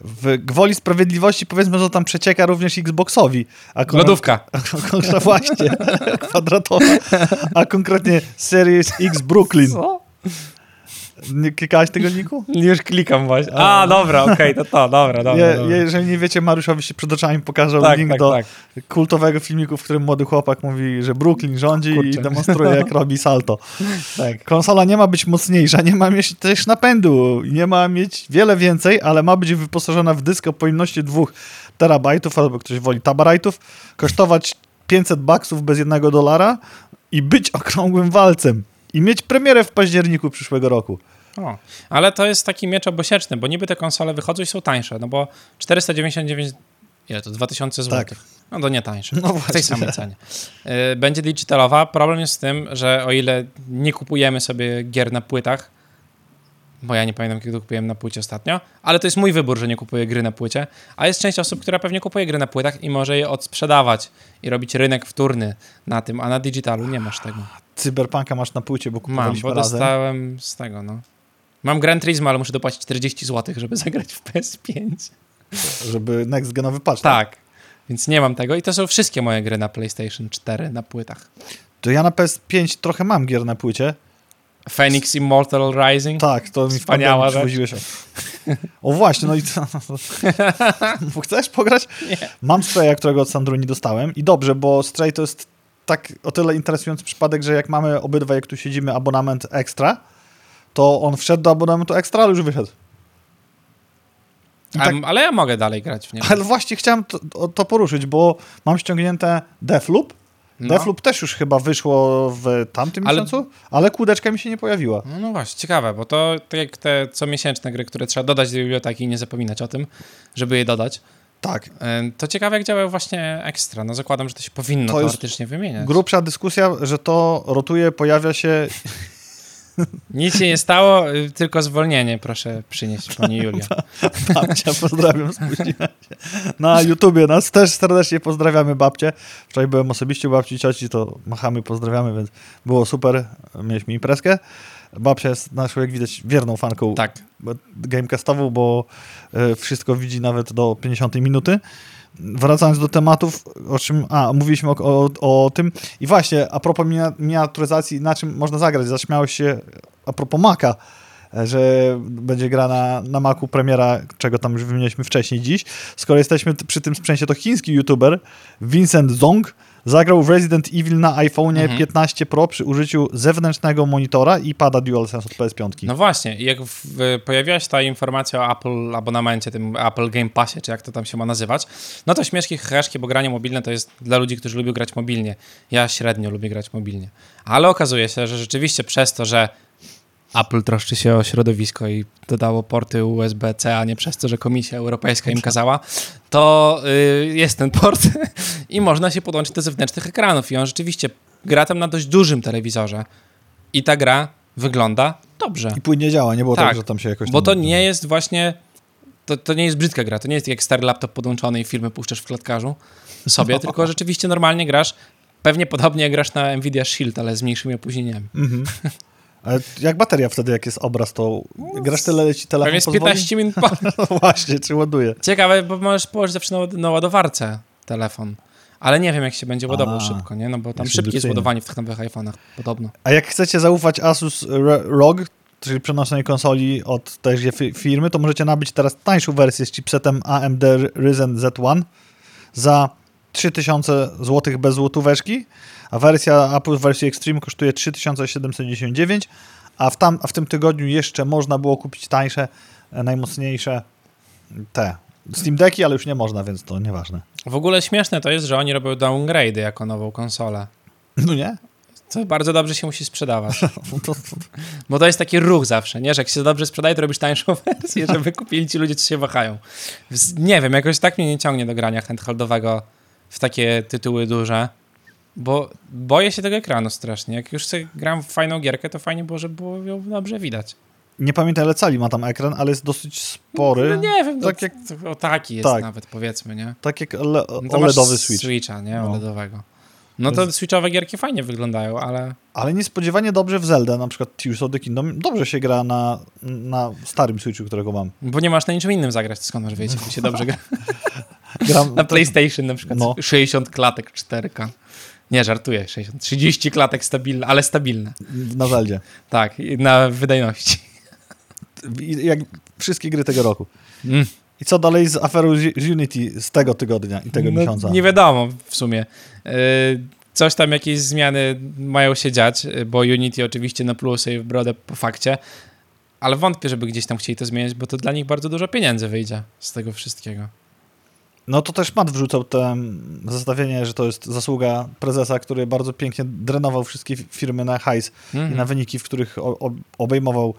W gwoli sprawiedliwości powiedzmy, że tam przecieka również Xboxowi. A Lodówka. *laughs* A, a, właśnie, *laughs* kwadratowa. A konkretnie Series X Brooklyn. Co? Nie klikałeś tego linku? Już klikam właśnie. A, dobra, okej, okay, to to, dobra, dobra, Je, dobra. Jeżeli nie wiecie, Mariuszowi się przed oczami pokażę tak, link tak, do tak. kultowego filmiku, w którym młody chłopak mówi, że Brooklyn rządzi Kurczę. i demonstruje, jak robi salto. *laughs* Tak. Konsola nie ma być mocniejsza, nie ma mieć też napędu, nie ma mieć wiele więcej, ale ma być wyposażona w dysk o pojemności 2 terabajtów, albo ktoś woli tabarajtów, kosztować 500 baksów bez jednego dolara i być okrągłym walcem i mieć premierę w październiku przyszłego roku. O, ale to jest taki miecz obosieczny, bo niby te konsole wychodzą i są tańsze, no bo 499, ile to, 2000 zł. Tak. No to nie tańsze, *laughs* no w tej samej cenie. Y, będzie digitalowa. Problem jest z tym, że o ile nie kupujemy sobie gier na płytach, bo ja nie pamiętam, kiedy kupiłem na płycie ostatnio, ale to jest mój wybór, że nie kupuję gry na płycie, a jest część osób, która pewnie kupuje gry na płytach i może je odsprzedawać i robić rynek wtórny na tym, a na digitalu nie masz tego. Cyberpunka masz na płycie, bo kupowaliśmy Mam, bo razem. dostałem z tego, no. Mam Gran Turismo, ale muszę dopłacić 40 zł, żeby zagrać w PS5. Żeby next genowy patch. Tak. tak. Więc nie mam tego i to są wszystkie moje gry na PlayStation 4 na płytach. To ja na PS5 trochę mam gier na płycie. Phoenix Immortal Rising? Tak, to mi wspaniała rzecz. O właśnie, no i? *laughs* Chcesz pograć? Nie. Mam Straya, którego od Sandru nie dostałem i dobrze, bo Stray to jest tak o tyle interesujący przypadek, że jak mamy obydwaj, jak tu siedzimy, abonament ekstra, to on wszedł do abonamentu ekstra, ale już wyszedł. Tak, ale ja mogę dalej grać w niego. Ale właśnie chciałem to, to poruszyć, bo mam ściągnięte Deathloop. No. Deathloop też już chyba wyszło w tamtym ale... miesiącu, ale kłódeczka mi się nie pojawiła. No, no właśnie, ciekawe, bo to tak jak te comiesięczne gry, które trzeba dodać do biblioteki i nie zapominać o tym, żeby je dodać. Tak. To ciekawe, jak działa właśnie ekstra. No zakładam, że to się powinno to teoretycznie wymieniać. Grubsza dyskusja, że to rotuje, pojawia się *laughs* nic się nie stało, y, tylko zwolnienie proszę przynieść, pani *laughs* Julia. Babcia, pozdrawiam, spóźniłem się. Na YouTubie nas też serdecznie pozdrawiamy babcie. Wczoraj byłem osobiście u babci cioci, to machamy, pozdrawiamy, więc było super. Mieliśmy imprezkę. Babcia jest naszą, jak widać, wierną fanką tak. gamecastową, bo y, wszystko widzi nawet do 50 minuty wracając do tematów, o czym, a, mówiliśmy o, o, o tym i właśnie, a propos miniaturyzacji, na czym można zagrać, zaśmiałeś się a propos Maca, że będzie gra na, na Macu premiera, czego tam już wymieniliśmy wcześniej dziś. Skoro jesteśmy przy tym sprzęcie, to chiński youtuber Vincent Zong Zagrał w Resident Evil na iPhone mhm. 15 Pro przy użyciu zewnętrznego monitora i pada DualSense od PS5. No właśnie, jak w, pojawiła się ta informacja o Apple abonamencie, tym Apple Game Passie, czy jak to tam się ma nazywać, no to śmieszki, heheszki, bo granie mobilne to jest dla ludzi, którzy lubią grać mobilnie. Ja średnio lubię grać mobilnie. Ale okazuje się, że rzeczywiście przez to, że Apple troszczy się o środowisko i dodało porty USB-C, a nie przez to, że Komisja Europejska im kazała, to y, jest ten port *laughs* i można się podłączyć do zewnętrznych ekranów. I on rzeczywiście gra tam na dość dużym telewizorze. I ta gra wygląda dobrze. I płynnie działa, nie było tak, tak że tam się jakoś... Bo to nie jest właśnie... To, to nie jest brzydka gra, to nie jest jak stary laptop podłączony i filmy puszczasz w klatkarzu sobie, no. *laughs* tylko rzeczywiście normalnie grasz, pewnie podobnie jak grasz na Nvidia Shield, ale z mniejszymi opóźnieniami. Mhm. *laughs* Ale jak bateria wtedy, jak jest obraz, to grasz tyle, leci telefon Pewnie pozwoli? 15 minut. *laughs* No właśnie, czy ładuje. Ciekawe, bo możesz położyć zawsze na, na ładowarce telefon. Ale nie wiem, jak się będzie ładował A, szybko, nie? No bo tam jest szybkie jest ładowanie w tych nowych iPhone'ach, podobno. A jak chcecie zaufać Asus ROG, czyli przenośnej konsoli od tejże fi- firmy, to możecie nabyć teraz tańszą wersję z chipsetem AMD Ryzen Z1 za 3000 zł bez złotóweczki, a wersja Apple w wersji Extreme kosztuje 3799, a w, tam, a w tym tygodniu jeszcze można było kupić tańsze, e, najmocniejsze te Steam Decki, ale już nie można, więc to nieważne. W ogóle śmieszne to jest, że oni robią downgrade'y jako nową konsolę. No nie? To bardzo dobrze się musi sprzedawać. *laughs* To, Bo to jest taki ruch zawsze, nie? Że jak się dobrze sprzedaje, to robisz tańszą *laughs* wersję, żeby *laughs* kupili ci ludzie, co się wahają. Nie wiem, jakoś tak mnie nie ciągnie do grania handheldowego w takie tytuły duże, bo boję się tego ekranu strasznie. Jak już sobie gram w fajną gierkę, to fajnie było, żeby było ją dobrze widać. nie pamiętam ile cali ma tam ekran, ale jest dosyć spory. No nie wiem, tak jak- o taki jest tak. nawet, powiedzmy, nie? Tak jak le- No OLEDowy Switch. Switcha, nie? No. OLEDowego. No to switchowe gierki fajnie wyglądają, ale Ale niespodziewanie dobrze w Zelda, na przykład Tears of the Kingdom, dobrze się gra na, na starym Switchu, którego mam. bo nie masz na niczym innym zagrać, skąd masz wiedzieć, jak się dobrze gra? *laughs* Gram Na PlayStation na przykład No. 60 klatek 4K. Nie, żartuję, 60. 30 klatek stabilne, ale stabilne. na Zeldzie. Tak, i na wydajności. I- Jak wszystkie gry tego roku. Mm. I co dalej z aferą Unity z tego tygodnia i tego No, miesiąca? Nie wiadomo w sumie. Yy, Coś tam, jakieś zmiany mają się dziać, bo Unity oczywiście napluło sobie w brodę po fakcie, ale wątpię, żeby gdzieś tam chcieli to zmieniać, bo to dla nich bardzo dużo pieniędzy wyjdzie z tego wszystkiego. No to też Matt wrzucał te zestawienie, że to jest zasługa prezesa, który bardzo pięknie drenował wszystkie fi- firmy na hajs Mhm. i na wyniki, w których obejmował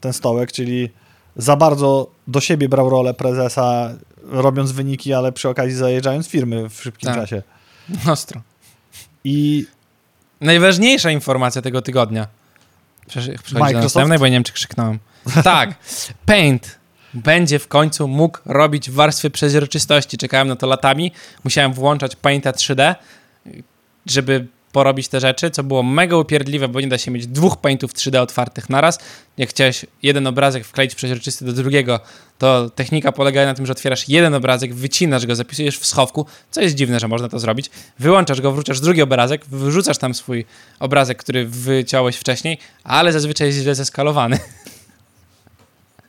ten stołek, czyli za bardzo do siebie brał rolę prezesa, robiąc wyniki, ale przy okazji zajeżdżając firmy w szybkim Tak. czasie. Ostro. I Najważniejsza informacja tego tygodnia. Przechodzi do Microsoft? następnej, bo nie wiem, czy krzyknąłem. Tak, *laughs* Paint będzie w końcu mógł robić warstwy przezroczystości. Czekałem na to latami. Musiałem włączać Painta 3D, żeby porobić te rzeczy, co było mega upierdliwe, bo nie da się mieć dwóch Paintów 3D otwartych naraz. Jak chciałeś jeden obrazek wkleić przezroczysty do drugiego, to technika polega na tym, że otwierasz jeden obrazek, wycinasz go, zapisujesz w schowku, co jest dziwne, że można to zrobić. Wyłączasz go, wrzucasz drugi obrazek, wyrzucasz tam swój obrazek, który wyciąłeś wcześniej, ale zazwyczaj jest źle zeskalowany.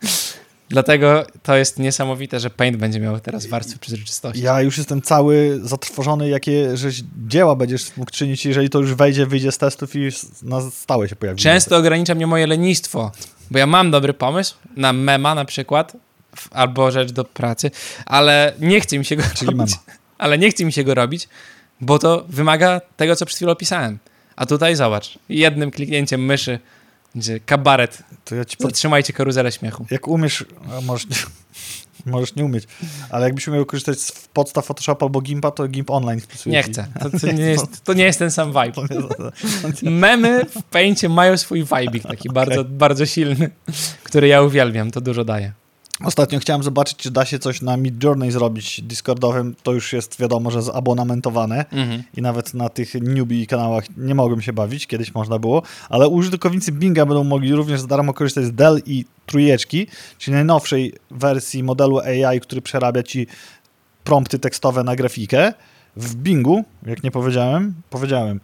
*laughs* Dlatego to jest niesamowite, że Paint będzie miał teraz warstwę przezroczystości. ja już jestem cały zatrwożony, jakie żeś dzieła będziesz mógł czynić, jeżeli to już wejdzie, wyjdzie z testów i na stałe się pojawi. Często ogranicza mnie moje lenistwo, bo ja mam dobry pomysł na mema na przykład, albo rzecz do pracy, ale nie chce mi się go Czyli robić. mema. *laughs* Ale nie chce mi się go robić, bo to wymaga tego, co przed chwilą opisałem. A tutaj zobacz, jednym kliknięciem myszy będzie kabaret. To ja ci pod... Zatrzymajcie karuzelę śmiechu. Jak umiesz, możesz nie, *laughs* możesz nie umieć, ale jakbyś umiał korzystać z podstaw Photoshopa albo Gimpa, to Gimp Online spisuje Nie chcę. To, to, *laughs* nie, jest, to nie jest ten sam vibe. Memy w Paincie mają swój vibe taki bardzo, *laughs* bardzo silny, który ja uwielbiam, to dużo daje. Ostatnio chciałem zobaczyć, czy da się coś na Mid Journey zrobić Discordowym. To już jest wiadomo, że zabonamentowane Mhm. i nawet na tych newbie kanałach nie mogłem się bawić, kiedyś można było, ale użytkownicy Binga będą mogli również za darmo korzystać z Dell i trójeczki, czyli najnowszej wersji modelu AI, który przerabia ci prompty tekstowe na grafikę w Bingu, jak nie powiedziałem, powiedziałem.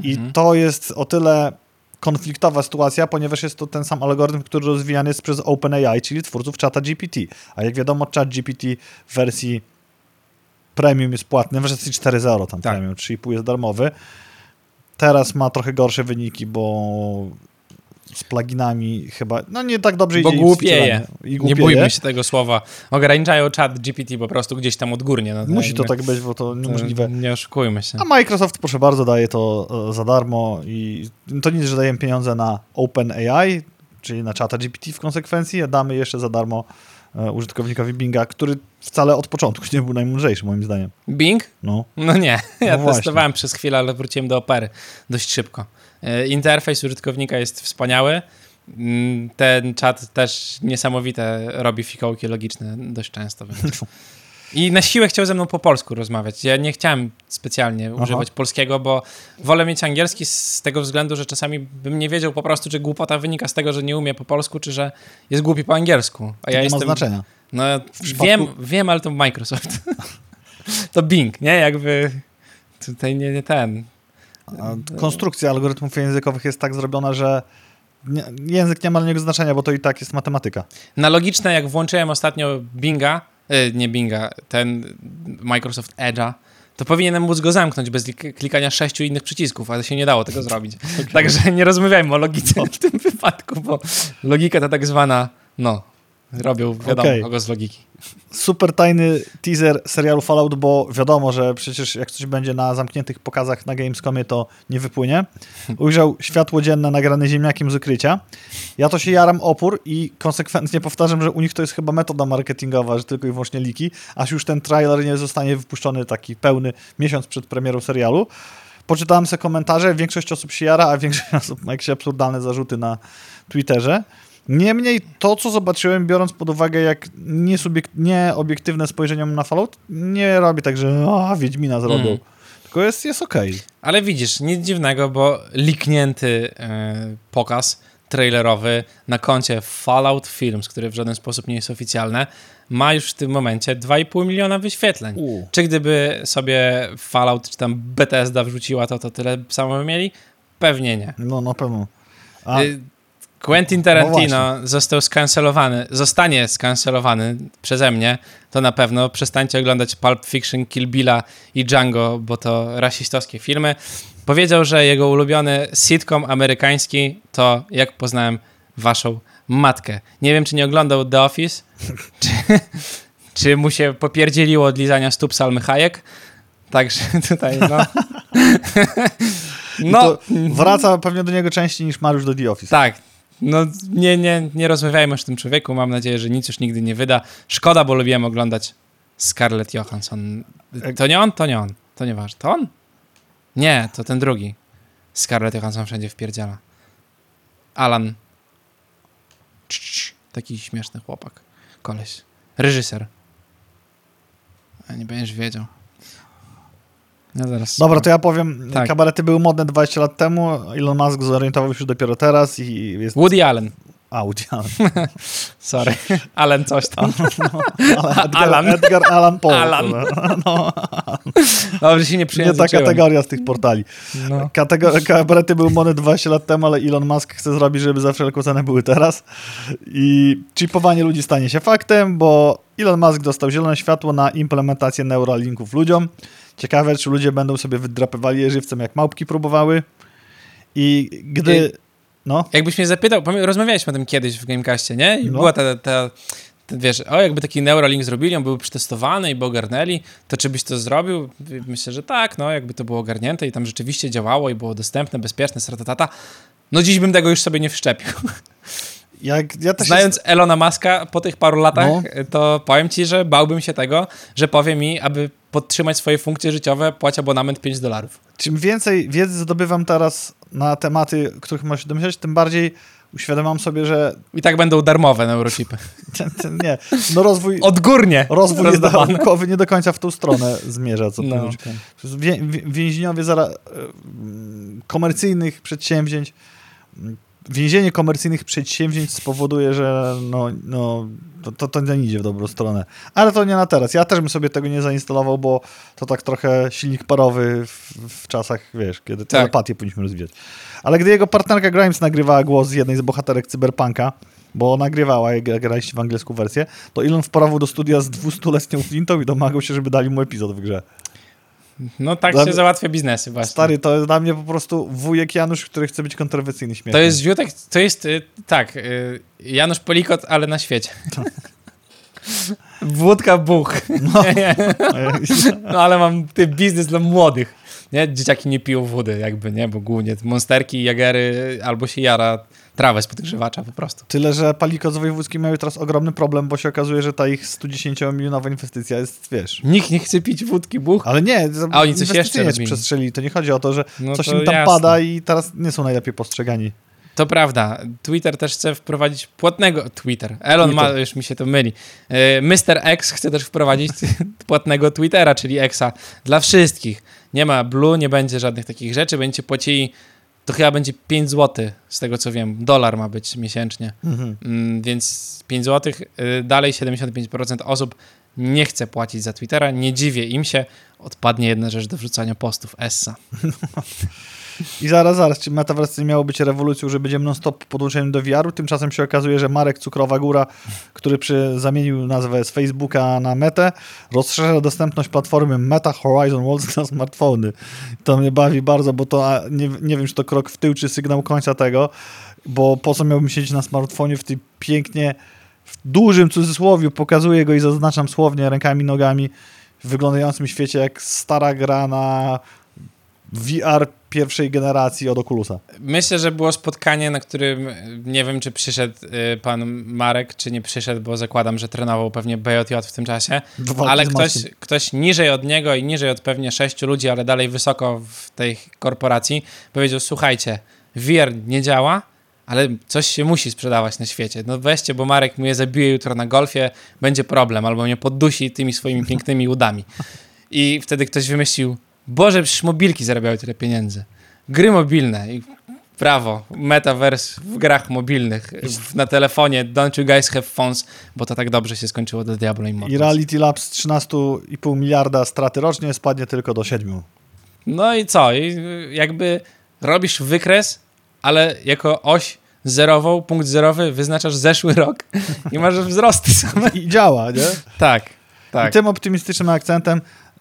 I Mhm. to jest o tyle konfliktowa sytuacja, ponieważ jest to ten sam algorytm, który rozwijany jest przez OpenAI, czyli twórców czata GPT. A jak wiadomo, chat GPT w wersji premium jest płatny, w wersji 4.0 tam Tak. premium, 3,5 jest darmowy. Teraz ma trochę gorsze wyniki, bo z pluginami chyba, no nie tak dobrze Bo idzie. i głupieje. I Nie głupieje. bójmy się tego słowa. Ograniczają chat GPT po prostu gdzieś tam odgórnie. No, Musi to tak być, bo to niemożliwe. Nie oszukujmy się. A Microsoft, proszę bardzo, daje to e, za darmo i to nic, że dajemy pieniądze na OpenAI, czyli na czata GPT w konsekwencji, a damy jeszcze za darmo e, użytkownikowi Binga, który wcale od początku nie był najmądrzejszy, moim zdaniem. Bing? No, No nie, ja No testowałem przez chwilę, ale wróciłem do opery dość szybko. E, Interfejs użytkownika jest wspaniały. Mm, Ten czat też niesamowite robi fikołki logiczne dość często. I na siłę chciał ze mną po polsku rozmawiać. Ja nie chciałem specjalnie Aha. używać polskiego, bo wolę mieć angielski z tego względu, że czasami bym nie wiedział po prostu, czy głupota wynika z tego, że nie umie po polsku, czy że jest głupi po angielsku. A ja nie jestem. ma znaczenia. No, przypadku- wiem, wiem, ale to Microsoft. *laughs* to Bing, nie? Jakby tutaj nie, nie ten. Konstrukcja algorytmów językowych jest tak zrobiona, że nie, język nie ma dla niego znaczenia, bo to i tak jest matematyka. Na logiczne, jak włączyłem ostatnio Binga, y, nie Binga, ten Microsoft Edge'a, to powinienem móc go zamknąć bez lik- klikania sześciu innych przycisków, ale się nie dało tego zrobić. *laughs* Także nie rozmawiajmy o logice w tym wypadku, bo logika to tak zwana, no, robią wiadomo Okej. kogo z logiki. Super tajny teaser serialu Fallout, bo wiadomo, że przecież jak coś będzie na zamkniętych pokazach na Gamescomie, to nie wypłynie. Ujrzał światło dzienne nagrane ziemniakiem z ukrycia. Ja to się jaram opór i konsekwentnie powtarzam, że u nich to jest chyba metoda marketingowa, że tylko i wyłącznie liki, aż już ten trailer nie zostanie wypuszczony taki pełny miesiąc przed premierą serialu. Poczytałem sobie komentarze, większość osób się jara, a większość *laughs* osób ma jakieś absurdalne zarzuty na Twitterze. Niemniej to, co zobaczyłem, biorąc pod uwagę, jak nieobiektywne spojrzenie mam na Fallout, nie robi tak, że a, Wiedźmina zrobią. Mm. Tylko jest, jest okej. Ale widzisz, nic dziwnego, bo liknięty e, pokaz trailerowy na koncie Fallout Films, który w żaden sposób nie jest oficjalny, ma już w tym momencie 2,5 miliona wyświetleń. U. Czy gdyby sobie Fallout czy tam Bethesda wrzuciła to, to tyle samo by mieli? Pewnie nie. No, na pewno. A, Y, Quentin Tarantino został skancelowany, zostanie skancelowany przeze mnie, to na pewno. Przestańcie oglądać Pulp Fiction, Kill Billa i Django, bo to rasistowskie filmy. Powiedział, że jego ulubiony sitcom amerykański to Jak poznałem waszą matkę. Nie wiem, czy nie oglądał The Office, *laughs* czy, czy mu się popierdzieliło od lizania stóp Salmy Hayek. Także *laughs* tutaj, no... *laughs* no. no, wraca pewnie do niego częściej niż Mariusz do The Office. tak. No nie, nie, nie rozmawiajmy o tym człowieku. Mam nadzieję, że nic już nigdy nie wyda. Szkoda, bo lubiłem oglądać Scarlett Johansson. To nie on? To nie on. To nieważne. To on? Nie, to ten drugi. Scarlett Johansson wszędzie wpierdziela. Alan. Taki śmieszny chłopak. Koleś. Reżyser. A nie będziesz wiedział. Ja zaraz... Dobra, to ja powiem, Tak. kabarety były modne 20 lat temu, Elon Musk zorientował się dopiero teraz i jest... Woody Allen. A, Woody Allen. Sorry. Allen coś tam. *laughs* Ale Edgar, Alan. Edgar Allan Poe. Alan. *laughs* No, Dobrze się nie nie ta przyjęzyczyłem. kategoria z tych portali. No. Kategor- kabarety były modne 20 lat temu, ale Elon Musk chce zrobić, żeby za wszelką cenę były teraz. I chipowanie ludzi stanie się faktem, bo Elon Musk dostał zielone światło na implementację neuralinków ludziom. Ciekawe, czy ludzie będą sobie wydrapywali je żywcem, jak małpki próbowały. I gdy... I- No, Jakbyś mnie zapytał, rozmawialiśmy o tym kiedyś w Gamecastie, nie? I No. była ta, ta, ta, wiesz, o jakby taki Neuralink zrobili, on był przetestowany i by ogarnęli, to czy byś to zrobił? Myślę, że tak, no jakby to było ogarnięte i tam rzeczywiście działało i było dostępne, bezpieczne, stratatata. No dziś bym tego już sobie nie wszczepił. *laughs* jak ja. Znając Elona Muska po tych paru latach, No. to powiem ci, że bałbym się tego, że powie mi, aby podtrzymać swoje funkcje życiowe, płać abonament 5 dolarów. Czym więcej wiedzy zdobywam teraz na tematy, których możesz się domyśleć, tym bardziej uświadamiam sobie, że I tak będą darmowe neurochipy. *laughs* nie, no rozwój, Odgórnie. rozwój naukowy nie do końca w tą stronę zmierza, co No, wię- więźniowie zara, mm, komercyjnych przedsięwzięć, mm, więzienie komercyjnych przedsięwzięć spowoduje, że no, no, to, to, to nie idzie w dobrą stronę. Ale to nie na teraz. Ja też bym sobie tego nie zainstalował, bo to tak trochę silnik parowy w, w czasach, wiesz, kiedy Tak. telepatię powinniśmy rozwijać. Ale gdy jego partnerka Grimes nagrywała głos jednej z bohaterek Cyberpunka, bo nagrywała, jak graliście w angielską wersję, to Elon wparował do studia z 200-letnią flintą i domagał się, żeby dali mu epizod w grze. No tak Dla- się załatwia biznesy właśnie. Stary, to jest dla mnie po prostu wujek Janusz, który chce być kontrowersyjny śmieszny. To jest Ziutek, to jest, y, tak, y, Janusz Polikot, ale na świecie. Wódka buch. No. *laughs* No ale mam ty biznes dla młodych. Nie? Dzieciaki nie piją wody jakby, nie? Bo głównie monsterki, jagery albo się jara trawę z podgrzewacza po prostu. Tyle, że Palikot z wojewódzkim mają teraz ogromny problem, bo się okazuje, że ta ich 110-milionowa inwestycja jest, wiesz... Nikt nie chce pić wódki buch. Ale nie, A oni coś jeszcze robili. przestrzelili. To nie chodzi o to, że No coś to im tam jasne. pada i teraz nie są najlepiej postrzegani. To prawda. Twitter też chce wprowadzić płatnego Twitter. Elon Twitter. ma, już mi się to myli. E, Mr. X chce też wprowadzić *laughs* płatnego Twittera, czyli Xa dla wszystkich. Nie ma Blue, nie będzie żadnych takich rzeczy. Będziecie płacili, to chyba będzie 5 zł, z tego co wiem. Dolar ma być miesięcznie. Mhm. Mm, więc 5 zł. y, Dalej 75% osób nie chce płacić za Twittera. Nie dziwię im się. Odpadnie jedna rzecz do wrzucania postów. Essa. *laughs* I zaraz, zaraz, czy Metaverse nie miało być rewolucją, że będziemy non-stop podłączeni do VR-u? Tymczasem się okazuje, że Marek Cukrowa Góra, który przy, zamienił nazwę z Facebooka na Metę, rozszerza dostępność platformy Meta Horizon Worlds na smartfony. To mnie bawi bardzo, bo to nie, nie wiem, czy to krok w tył, czy sygnał końca tego, bo po co miałbym siedzieć na smartfonie w tej pięknie, w dużym cudzysłowiu, pokazuję go i zaznaczam słownie rękami, nogami, w wyglądającym świecie jak stara gra na VR pierwszej generacji od Oculusa. Myślę, że było spotkanie, na którym y, nie wiem, czy przyszedł y, pan Marek, czy nie przyszedł, bo zakładam, że trenował pewnie BJJ w tym czasie. Walki Ale ktoś, ktoś niżej od niego i niżej od pewnie sześciu ludzi, ale dalej wysoko w tej korporacji, powiedział: Słuchajcie, VR nie działa, ale coś się musi sprzedawać na świecie. No weźcie, bo Marek mnie zabije jutro na golfie, będzie problem, albo mnie poddusi tymi swoimi pięknymi udami. I wtedy ktoś wymyślił: Boże, przecież mobilki zarabiały tyle pieniędzy. Gry mobilne. I brawo, metaverse w grach mobilnych, w, na telefonie. Don't you guys have phones, bo to tak dobrze się skończyło do Diablo I Immortals. Reality Labs 13,5 miliarda straty rocznie spadnie tylko do 7. No i co? I jakby robisz wykres, ale jako oś zerową, punkt zerowy wyznaczasz zeszły rok i masz wzrosty same. I działa, nie? Tak, I tak. tym optymistycznym akcentem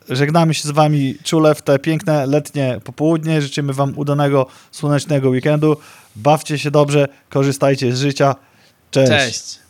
żegnamy się z wami czule w te piękne letnie popołudnie. Życzymy wam udanego, słonecznego weekendu. Bawcie się dobrze, korzystajcie z życia. Cześć. Cześć.